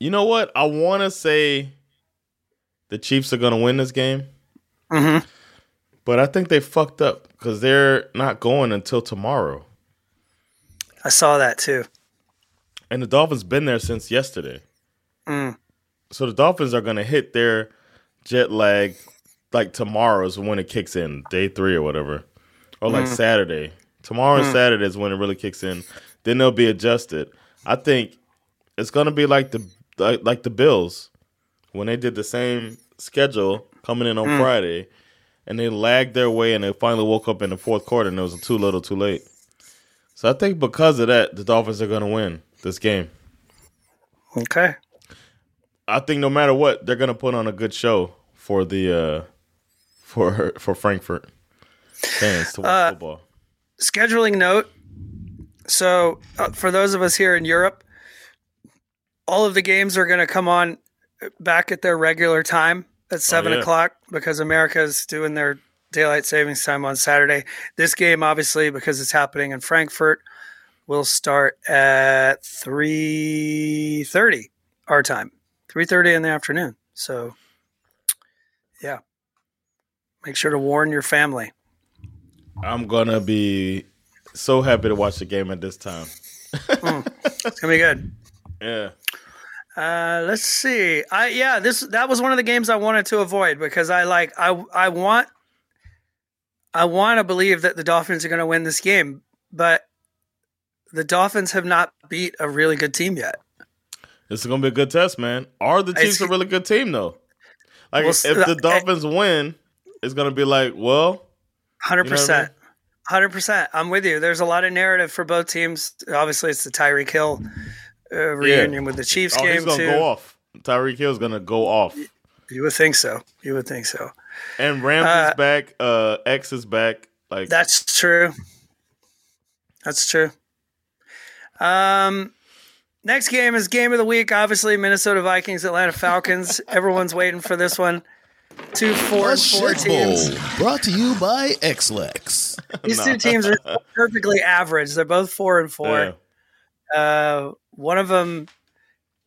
you know what? I want to say the Chiefs are going to win this game, but I think they fucked up because they're not going until tomorrow. I saw that too. And the Dolphins been there since yesterday. Mm. So the Dolphins are going to hit their jet lag like tomorrow is when it kicks in, day three or whatever, or like mm. Saturday. Tomorrow and mm. Saturday is when it really kicks in. Then they'll be adjusted. I think it's going to be like the like, like the Bills when they did the same schedule coming in on Friday, and they lagged their way, and they finally woke up in the fourth quarter, and it was too little, too late. So I think because of that, the Dolphins are going to win this game. Okay. I think no matter what, they're gonna put on a good show for the uh for for Frankfurt fans to watch football. scheduling note. So, uh, for those of us here in Europe, all of the games are going to come on back at their regular time at seven yeah. o'clock because America's doing their daylight savings time on Saturday. This game, obviously, because it's happening in Frankfurt, will start at three thirty our time, three thirty in the afternoon. So, yeah, make sure to warn your family. I'm gonna be so happy to watch the game at this time. It's gonna be good. Yeah, Uh, let's see. I yeah, this that was one of the games I wanted to avoid because I like I I want I want to believe that the Dolphins are going to win this game, but the Dolphins have not beat a really good team yet. this is gonna be a good test, man. Are the Chiefs a really good team though? Like Well, if the Dolphins win, it's gonna be like, well, Hundred You know what I percent, hundred percent. I'm with you. There's a lot of narrative for both teams. Obviously, it's the Tyreek Hill uh, reunion with the Chiefs oh, game he's gonna go off. Tyreek Hill's gonna go off, You would think so. You would think so. And Ramsey's Uh, back. Uh, X is back. Like That's true. That's true. Um, next game is game of the week. Obviously, Minnesota Vikings, Atlanta Falcons. <laughs> Everyone's waiting for this one. Two four and four shit bowl teams. brought to you by XLEX. <laughs> These two teams are perfectly average. They're both four and yeah. four. Uh, one of them,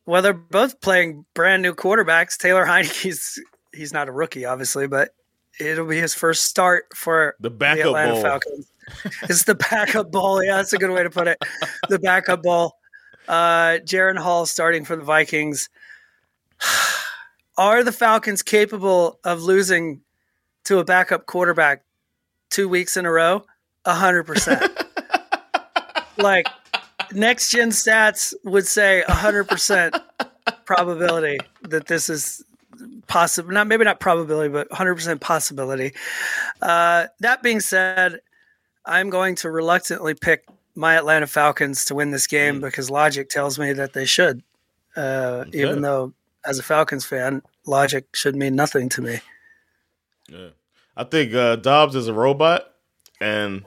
well, they're both playing brand new quarterbacks. Taylor Heinicke's he's not a rookie, obviously, but it'll be his first start for The backup Atlanta bowl. Falcons. <laughs> it's the backup ball. Yeah, that's a good way to put it. The backup ball. Uh, Jaren Hall starting for the Vikings. <sighs> Are the Falcons capable of losing to a backup quarterback two weeks in a row? A hundred percent. <laughs> Like next gen stats would say a hundred percent probability that this is possible. Not maybe not probability, but hundred percent possibility. Uh, that being said, I'm going to reluctantly pick my Atlanta Falcons to win this game because logic tells me that they should. Uh, Even though, as a Falcons fan, logic should mean nothing to me. Yeah. I think uh, Dobbs is a robot, and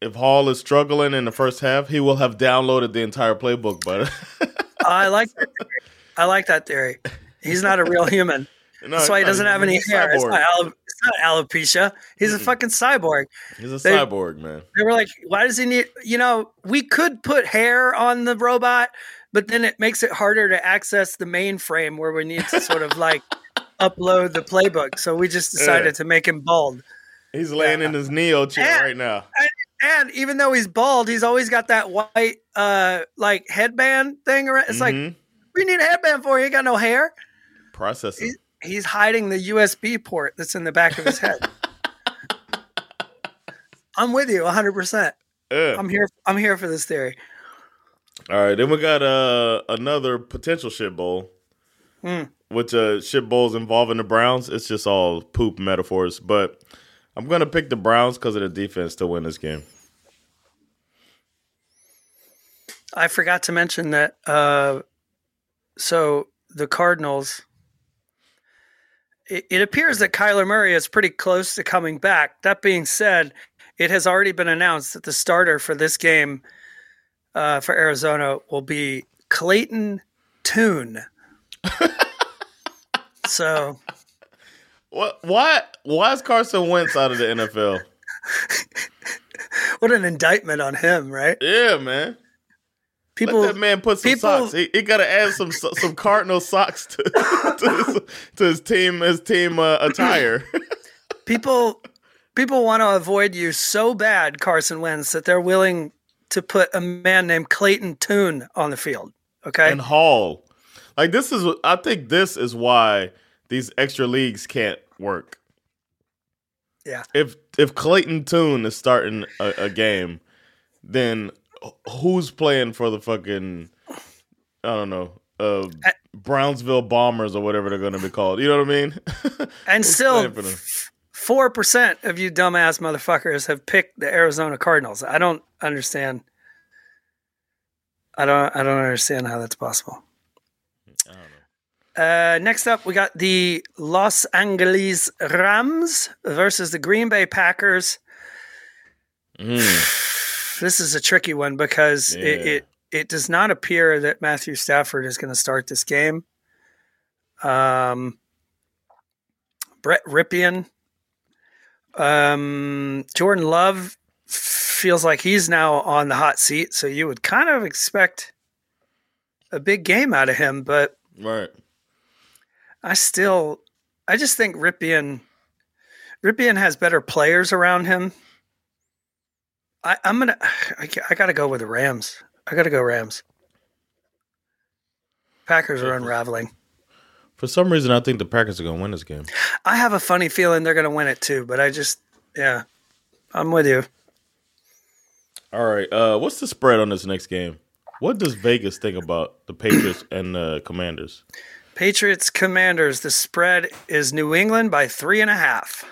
if Hall is struggling in the first half, he will have downloaded the entire playbook. But <laughs> I like that theory. I like that theory. He's not a real human. <laughs> No, That's why he doesn't have any hair. It's not, alo- it's not alopecia. He's a fucking cyborg. He's a they- cyborg, man. They were like, why does he need, you know, we could put hair on the robot, but then it makes it harder to access the mainframe where we need to sort of like <laughs> upload the playbook. So we just decided Yeah. to make him bald. He's laying in his Neo chair Yeah. right now. And even though he's bald, he's always got that white, uh, like headband thing around. It's like, Mhm. we need a headband for. He ain't got no hair. Processing. He's, he's hiding the USB port that's in the back of his head. <laughs> I'm with you 100%. Yeah. I'm here. I'm here for this theory. All right, then we got uh another potential shit bowl, Hmm. which uh shit bowls involving the Browns. It's just all poop metaphors, but I'm gonna pick the Browns because of the defense to win this game. I forgot to mention that. Uh, so the Cardinals. It, it appears that Kyler Murray is pretty close to coming back. That being said, it has already been announced that the starter for this game uh, for Arizona will be Clayton Tune. <laughs> so What? Why? Why is Carson Wentz out of the NFL? <laughs> what an indictment on him, right? Yeah, man. People, Let that man put some people- socks. He, he got to add some some Cardinal socks to, <laughs> to, his, to his team his team uh, attire. <laughs> people people want to avoid you so bad, Carson Wentz, that they're willing to put a man named Clayton Tune on the field. Okay. and Hall. Like this is I think this is why these extra leagues can't work. yeah. If if Clayton Tune is starting a, a game, then who's playing for the fucking I don't know, uh Brownsville Bombers or whatever they're going to be called. You know what I mean? <laughs> And still, playing for them? four percent of you dumbass motherfuckers have picked the Arizona Cardinals. I don't understand. I don't. I don't understand how that's possible. Uh, next up, we got the Los Angeles Rams versus the Green Bay Packers. <sighs> <sighs> <sighs> This is a tricky one because it, it it does not appear that Matthew Stafford is going to start this game. Um, Brett Rypien, um, Jordan Love feels like he's now on the hot seat, so you would kind of expect a big game out of him, but right. I still, I just think Rypien, Rypien has better players around him. I, I'm gonna, <sighs> I, I gotta go with the Rams. I gotta go Rams. Packers are unraveling. For some reason I think the Packers are going to win this game. I have a funny feeling they're gonna win it too, but I just, yeah, I'm with you. All right. Uh what's the spread on this next game? What does Vegas think about the Patriots <clears throat> and the Commanders? Patriots Commanders. The spread is New England by three and a half.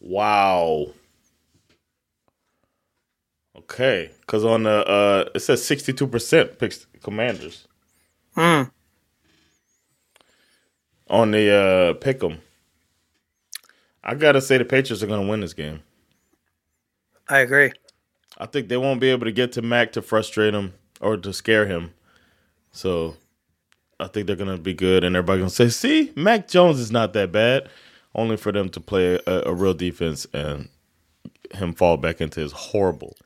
Wow. Okay, because on the uh, it says sixty two percent picks Commanders. Hmm. On the uh, pick 'em, I gotta say the Patriots are gonna win this game. I agree. I think they won't be able to get to Mac to frustrate him or to scare him. So I think they're gonna be good, and everybody's gonna say, "See, Mac Jones is not that bad." Only for them to play a, a real defense and him fall back into his horrible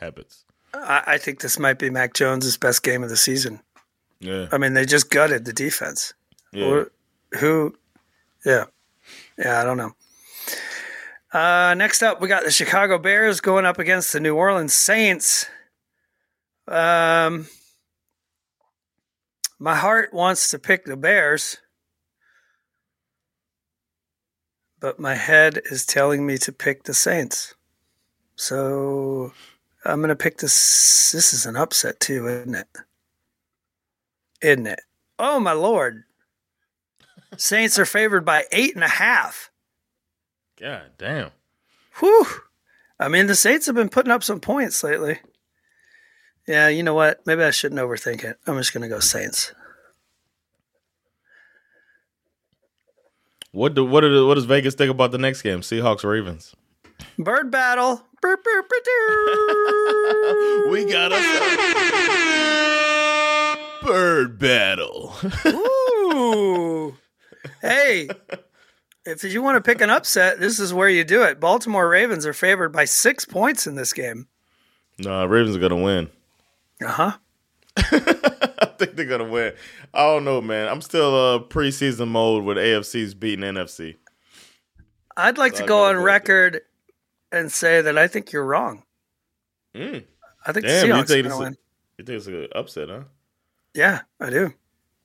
habits. I, I think this might be Mac Jones's best game of the season. Yeah, I mean, they just gutted the defense. yeah. Or- who? Yeah, yeah. I don't know. Uh, next up, we got the Chicago Bears going up against the New Orleans Saints. Um, my heart wants to pick the Bears, but my head is telling me to pick the Saints. So I'm gonna pick this. This is an upset too, isn't it? Isn't it? Oh my lord! Saints are favored by eight and a half. God damn. Whew. I mean, the Saints have been putting up some points lately. Yeah, you know what? Maybe I shouldn't overthink it. I'm just going to go Saints. What do what do, what does Vegas think about the next game? Seahawks Ravens. Bird battle. We got us bird battle. Ooh. Hey, if you want to pick an upset, this is where you do it. Baltimore Ravens are favored by six points in this game. no, Ravens are gonna win. Uh huh. <laughs> I think they're gonna win. I don't know, man. I'm still uh preseason mode with AFC's beating NFC. I'd like to I go on record and say that I think you're wrong. Mm. I think Damn, the you Seahawks think going to a, you think it's an upset, huh? Yeah, I do.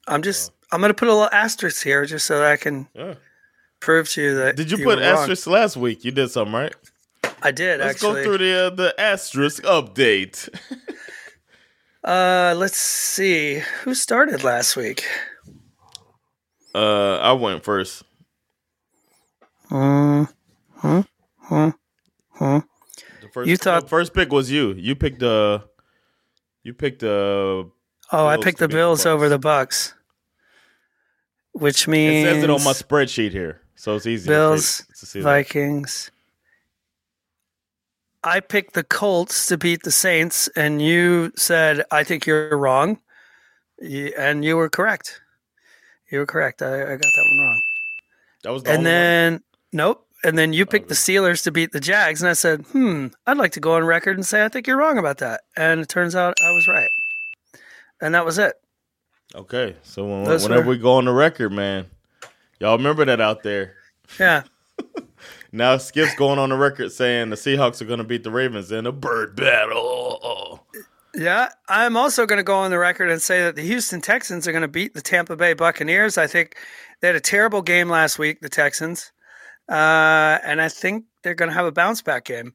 I'm just I'm going to put a little asterisk here just so that I can Yeah. prove to you that Did you you put wrong. asterisk last week? You did something, right? I did Let's actually. go through the uh, the asterisk update. <laughs> Uh, let's see who started last week. Uh, I went first. Mm, hmm, hmm, hmm. The first, You thought- the first pick was you. You picked the. you picked the. Oh, I picked the beat the Bills over the Bucks, which means It says it on my spreadsheet here, so it's easy. Bills, to, see that. Vikings. I picked the Colts to beat the Saints, and you said I think you're wrong, and you were correct. You were correct. I, I got that one wrong. That was the And only one? then nope. And then you picked the Steelers to beat the Jags, and I said, "Hmm, I'd like to go on record and say I think you're wrong about that." And it turns out I was right, and that was it. Okay, so when, whenever were- we go on the record, man, y'all remember that out there. Yeah, <laughs> Now Skip's going on the record saying the Seahawks are going to beat the Ravens in a bird battle. yeah. I'm also going to go on the record and say that the Houston Texans are going to beat the Tampa Bay Buccaneers. I think they had a terrible game last week, the Texans, uh, and I think they're going to have a bounce back game.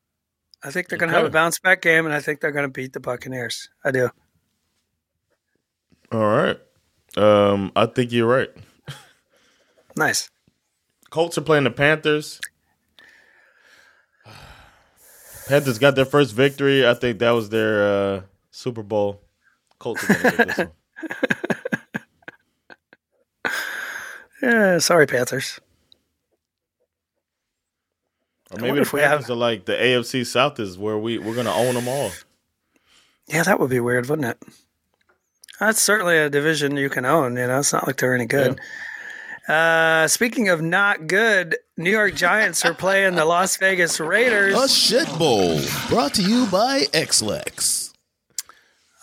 I think they're going to have a bounce back game, and I think they're going to beat the Buccaneers. I do. All right, um, I think you're right. Nice. Colts are playing the Panthers. Panthers got their first victory. I think that was their uh, Super Bowl. Colts are going to get this one. <laughs> Yeah, sorry, Panthers. Or maybe the if we have- Panthers are like the AFC South is where we we're going to own them all. Yeah, that would be weird, wouldn't it? That's certainly a division you can own. You know, it's not like they're any good. Uh, speaking of not good, New York Giants are playing the Las Vegas Raiders. A shit bowl brought to you by Xlex.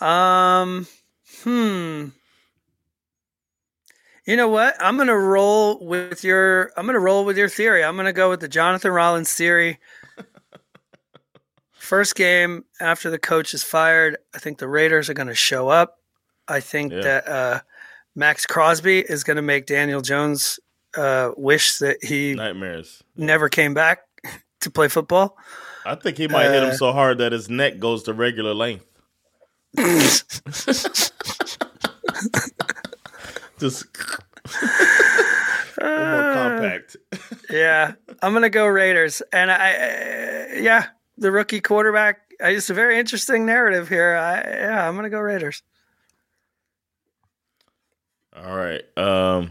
Um, hmm. You know what? I'm gonna roll with your. I'm gonna roll with your theory. I'm gonna go with the Jonathan Rollins theory. <laughs> First game after the coach is fired, I think the Raiders are gonna show up. I think Yeah. that uh, Maxx Crosby is gonna make Daniel Jones uh, wish that he Nightmares. never came back <laughs> to play football. I think he might hit him Uh, so hard that his neck goes to regular length. <laughs> Just more compact. <laughs> Yeah, I'm gonna go Raiders, and I, uh, yeah, the rookie quarterback. uh, It's a very interesting narrative here. I, yeah, I'm gonna go Raiders. All right. Um,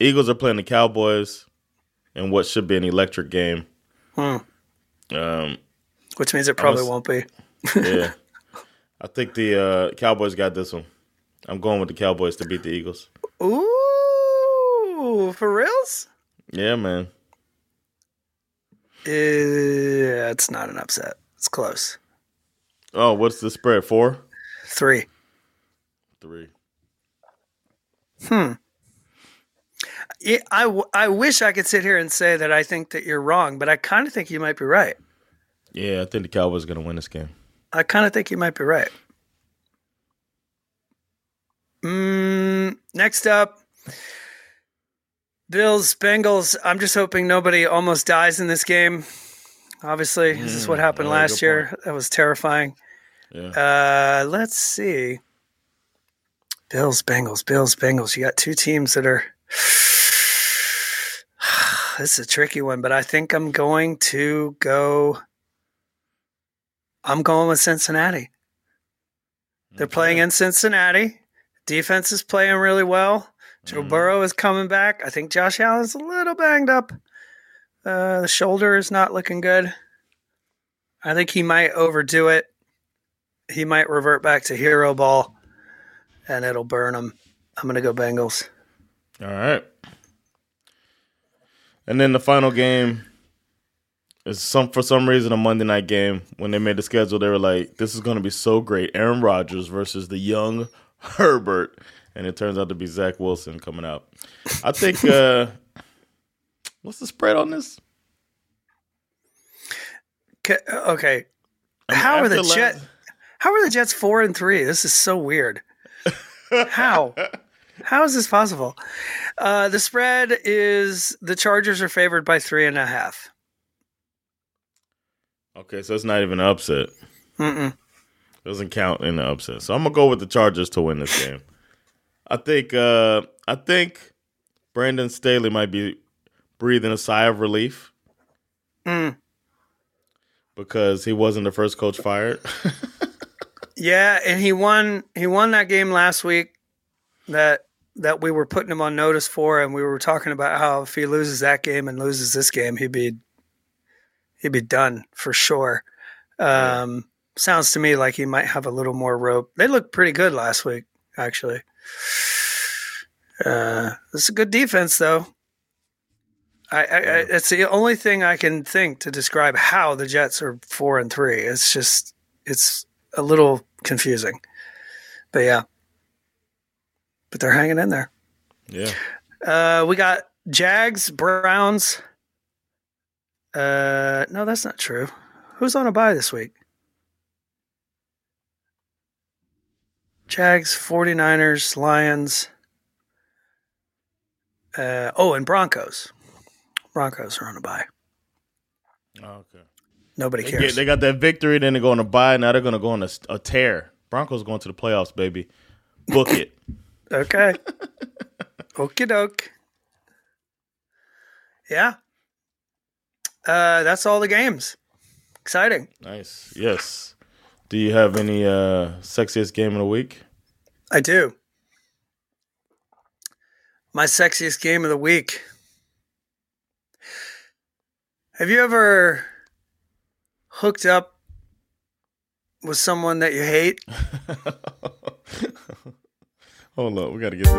Eagles are playing the Cowboys in what should be an electric game. Hmm. Um, Which means it probably won't be. yeah, <laughs> I think the uh, Cowboys got this one. I'm going with the Cowboys to beat the Eagles. Ooh, for reals? Yeah, man. Uh, it's not an upset. It's close. Oh, what's the spread? Four, Three. three. Hmm. Yeah, I, w- I wish I could sit here and say that I think that you're wrong, but I kind of think you might be right. Yeah, I think the Cowboys are going to win this game. I kind of think you might be right. Mm, next up, Bills Bengals. I'm just hoping nobody almost dies in this game. Obviously, this is what happened oh, last year. That was terrifying. Yeah. Uh, let's see. Bills Bengals. Bills Bengals. You got two teams that are. <sighs> this is a tricky one, but I think I'm going to go. I'm going with Cincinnati. They're playing in Cincinnati. Defense is playing really well. Joe Burrow is coming back. I think Josh Allen's a little banged up. Uh, the shoulder is not looking good. I think he might overdo it. He might revert back to hero ball, and it'll burn him. I'm going to go Bengals. All right. And then the final game is some for some reason a Monday night game. When they made the schedule, they were like, "This is going to be so great." Aaron Rodgers versus the young <laughs> Herbert, and it turns out to be Zach Wilson coming out. I think. uh <laughs> What's the spread on this? Okay, I mean, how are the Jets? Last- How are the Jets four and three? This is so weird. <laughs> How? How is this possible? Uh, the spread is the Chargers are favored by three and a half. Okay, so it's not even an upset. Mm-mm. Doesn't count in the upset. So I'm gonna go with the Chargers to win this game. I think. Uh, I think Brandon Staley might be breathing a sigh of relief because he wasn't the first coach fired. <laughs> Yeah, and he won. He won that game last week. That that we were putting him on notice for, and we were talking about how if he loses that game and loses this game, he'd be he'd be done for sure. Um, Sounds to me like he might have a little more rope. They looked pretty good last week, actually. Uh, it's a good defense, though. I, I, I, it's the only thing I can think to describe how the Jets are four and three. It's just it's a little confusing, but yeah. But they're hanging in there. yeah. Uh, we got Jags, Browns. Uh, no, that's not true. Who's on a bye this week? Jags, 49ers, Lions. Uh, oh, and Broncos. Broncos are on a bye. Oh, okay. Nobody They, cares. get, they got that victory, then they're going to bye. Now they're going to go on a, a tear. Broncos going to the playoffs, baby. Book it. <laughs> Okay. Okie doke. Yeah. Uh, that's all the games. Exciting. nice. Yes. Do you have any uh sexiest game of the week? I do. My sexiest game of the week. Have you ever hooked up with someone that you hate? <laughs> Hold up, we got to get this.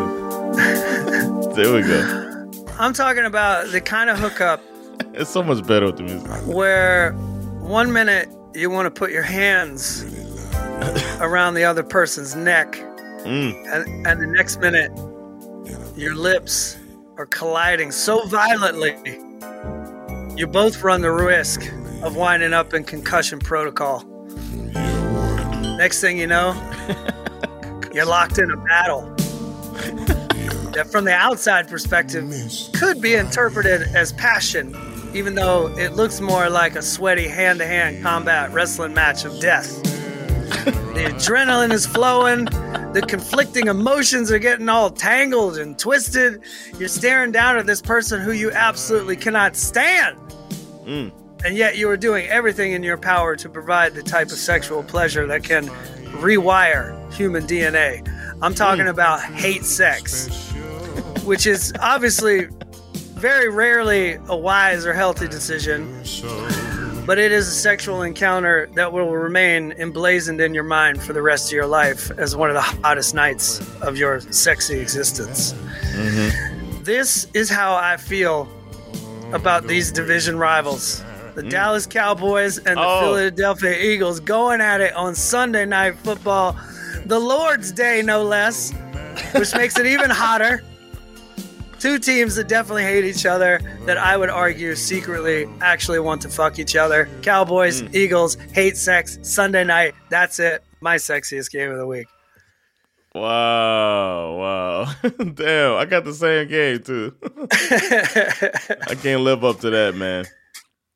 <laughs> there we go. I'm talking about the kind of hookup <laughs> It's so much better with the music. where one minute you want to put your hands around the other person's neck, Mm. and, and the next minute your lips are colliding so violently you both run the risk of winding up in concussion protocol. Next thing you know, <laughs> you're locked in a battle that, from the outside perspective, could be interpreted as passion, even though it looks more like a sweaty hand to hand combat wrestling match of death. The adrenaline is flowing. The conflicting emotions are getting all tangled and twisted. You're staring down at this person who you absolutely cannot stand. Mm. And yet you are doing everything in your power to provide the type of sexual pleasure that can rewire human DNA. I'm talking mm. about hate sex, which is obviously very rarely a wise or healthy decision but it is a sexual encounter that will remain emblazoned in your mind for the rest of your life as one of the hottest nights of your sexy existence. Mm-hmm. This is how I feel about these division rivals. The mm-hmm. Dallas Cowboys and the Oh. Philadelphia Eagles going at it on Sunday night football, the Lord's Day no less, which makes it even hotter. Two teams that definitely hate each other that I would argue secretly actually want to fuck each other. Cowboys, hmm. Eagles, hate sex, Sunday night. That's it. My sexiest game of the week. Wow, wow. <laughs> Damn, I got the same game too. <laughs> I can't live up to that, man.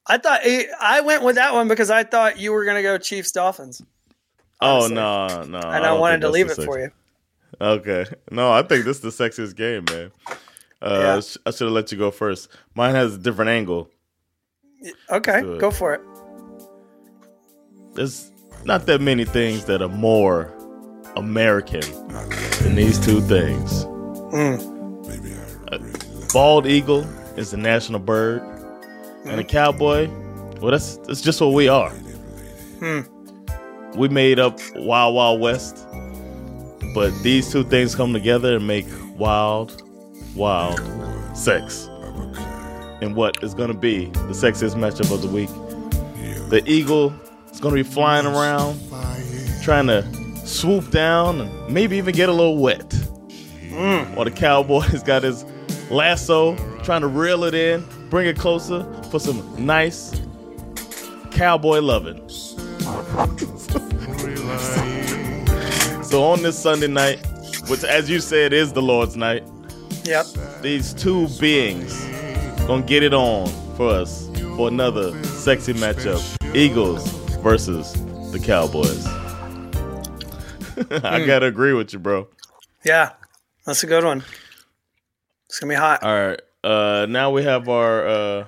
I thought eh, I went with that one because I thought you were going to go Chiefs Dolphins. Oh no, no. And I, don't wanted to leave it for you. Okay. No, I think this is the sexiest game, man. Uh, Yeah. I should have let you go first. Mine has a different angle. Okay, go for it. There's not that many things that are more American than these two things. A bald eagle is the national bird, and a mm. cowboy, well, that's that's just what we are. Hmm. We made up Wild Wild West, but these two things come together and make wild, wild sex. And what is going to be the sexiest matchup of the week? The eagle is going to be flying around, trying to swoop down and maybe even get a little wet. Mm. While the cowboy's got his lasso, trying to reel it in, bring it closer for some nice cowboy loving. so on this Sunday night, which as you said is the Lord's night, Yep. these two beings gonna get it on for us for another sexy matchup: Eagles versus the Cowboys. <laughs> I gotta agree with you, bro. Yeah, that's a good one. It's gonna be hot. All right. Uh, now we have our uh,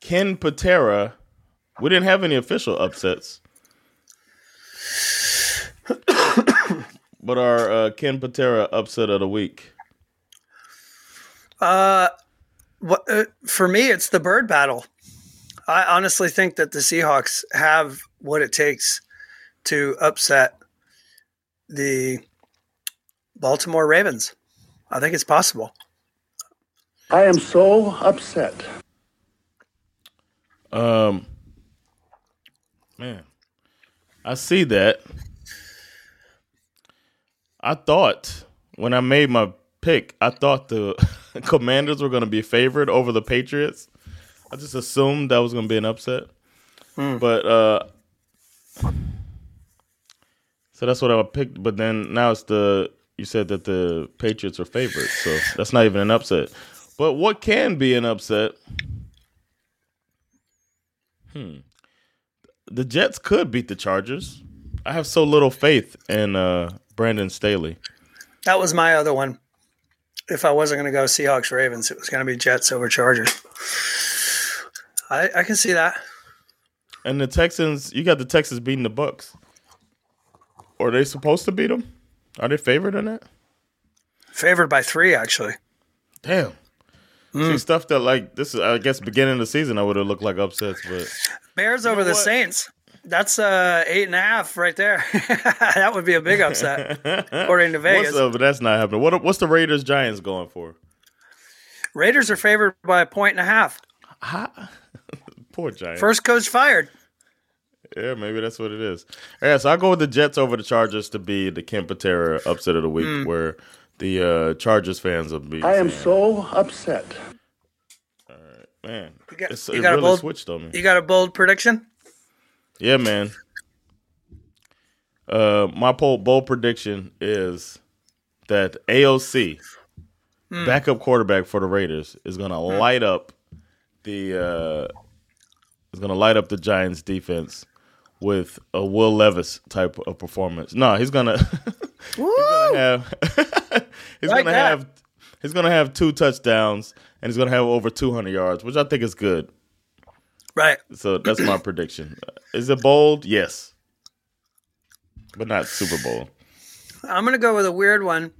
Ken Patera. We didn't have any official upsets, <coughs> but our uh, Ken Patera upset of the week. Uh, what, uh, for me, it's the bird battle. I honestly think that the Seahawks have what it takes to upset the Baltimore Ravens. I think it's possible. I am so upset. Um, man, I see that. I thought when I made my pick, I thought the <laughs> <laughs> Commanders were going to be favored over the Patriots. I just assumed that was going to be an upset. But uh so that's what I picked. But then now it's the you said that the Patriots are favored, so that's not even an upset. But what can be an upset? Hmm. The Jets could beat the Chargers. I have so little faith in uh, Brandon Staley. That was my other one. If I wasn't going to go Seahawks Ravens, it was going to be Jets over Chargers. I, I can see that. And the Texans, you got the Texans beating the Bucks. Are they supposed to beat them? Are they favored in that? Favored by three, actually. Damn. Mm. See stuff that like this is I guess beginning of the season I would have looked like upsets, but Bears over the what? Saints. That's uh, eight and a half right there. <laughs> that would be a big upset, according to <laughs> Vegas. what's up? But that's not happening. What what's the Raiders Giants going for? Raiders are favored by a point and a half. <laughs> Poor Giants. First coach fired. Yeah, maybe that's what it is. Yeah, so I go with the Jets over the Chargers to be the Kempatera upset of the week, Hmm. where the uh, Chargers fans will be. I am saying, so upset. All right, man. got- it's, you it got a really bold- switched on me. You got a bold prediction? Yeah, man. Uh, my bold, bold prediction is that AOC, Hmm. backup quarterback for the Raiders, is going to light up the uh, is going to light up the Giants defense with a Will Levis type of performance. No, he's gonna <laughs> he's gonna have <laughs> he's Like gonna that. have he's gonna have two touchdowns and he's gonna have over 200 yards, which I think is good. Right. So that's my prediction. Is it bold? Yes. But not super bold. I'm going to go with a weird one.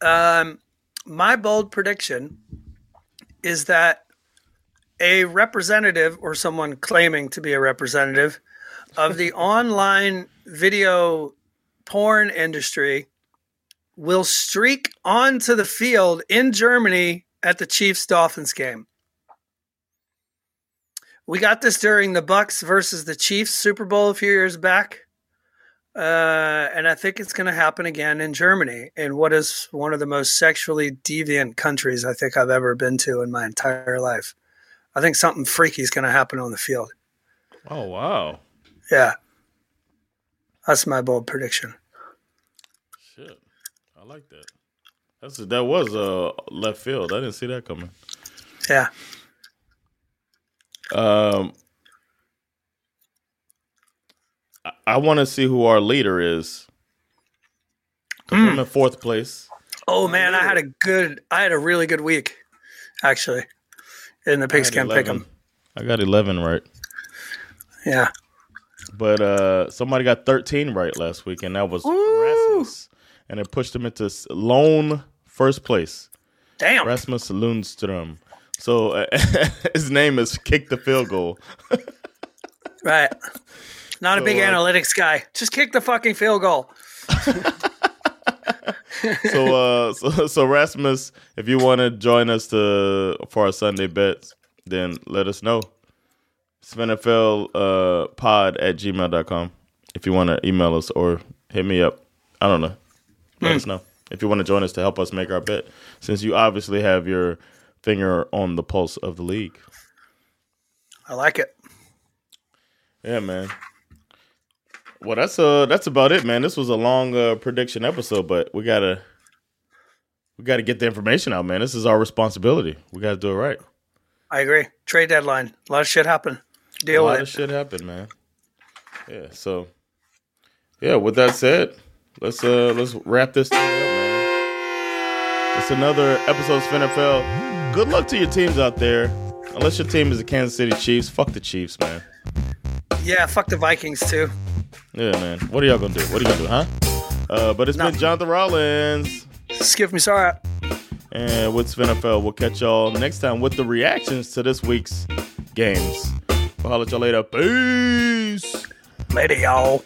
Um, my bold prediction is that a representative or someone claiming to be a representative of the <laughs> online video porn industry will streak onto the field in Germany at the Chiefs Dolphins game. We got this during the Bucks versus the Chiefs Super Bowl a few years back. Uh, and I think it's going to happen again in Germany, in what is one of the most sexually deviant countries I think I've ever been to in my entire life. I think something freaky is going to happen on the field. Oh wow. Yeah. That's my bold prediction. Shit. I like that. That's that was uh left field. I didn't see that coming. Yeah. Um I, I want to see who our leader is. 'Cause I'm in fourth place. Oh man, I had a good, I had a really good week, actually, in the I pigs had can pick them. I got 11 right. Yeah. But uh somebody got 13 right last week, and that was Rasmus. And it pushed him into lone first place. Damn. Rasmus Lundström. So uh, <laughs> his name is Kick the Field Goal. <laughs> Right. Not a big uh, analytics guy. Just kick the fucking field goal. <laughs> so uh so, so Rasmus, if you want to join us to for our Sunday bets, then let us know. SveNFL uh pod at gmail.com if you want to email us or hit me up. I don't know. Let us know. If you want to join us to help us make our bet. Since you obviously have your finger on the pulse of the league. I like it. Yeah, man. Well, that's uh that's about it, man. This was a long uh, prediction episode, but we gotta we gotta get the information out, man. This is our responsibility. We gotta do it right. I agree. Trade deadline. A lot of shit happened. Deal with it. A lot of it. shit happened, man. Yeah. So, yeah. With that said, let's uh let's wrap this thing up, man. It's another episode of NFL. Good luck to your teams out there. Unless your team is the Kansas City Chiefs, fuck the Chiefs, man. Yeah, fuck the Vikings too. Yeah, man. What are y'all gonna do? What are you gonna do, huh? Uh, but it's been Jonathan Rollins. Skip me, sorry. And with NFL, we'll catch y'all next time with the reactions to this week's games. We'll holler at y'all later. Peace. Later, y'all.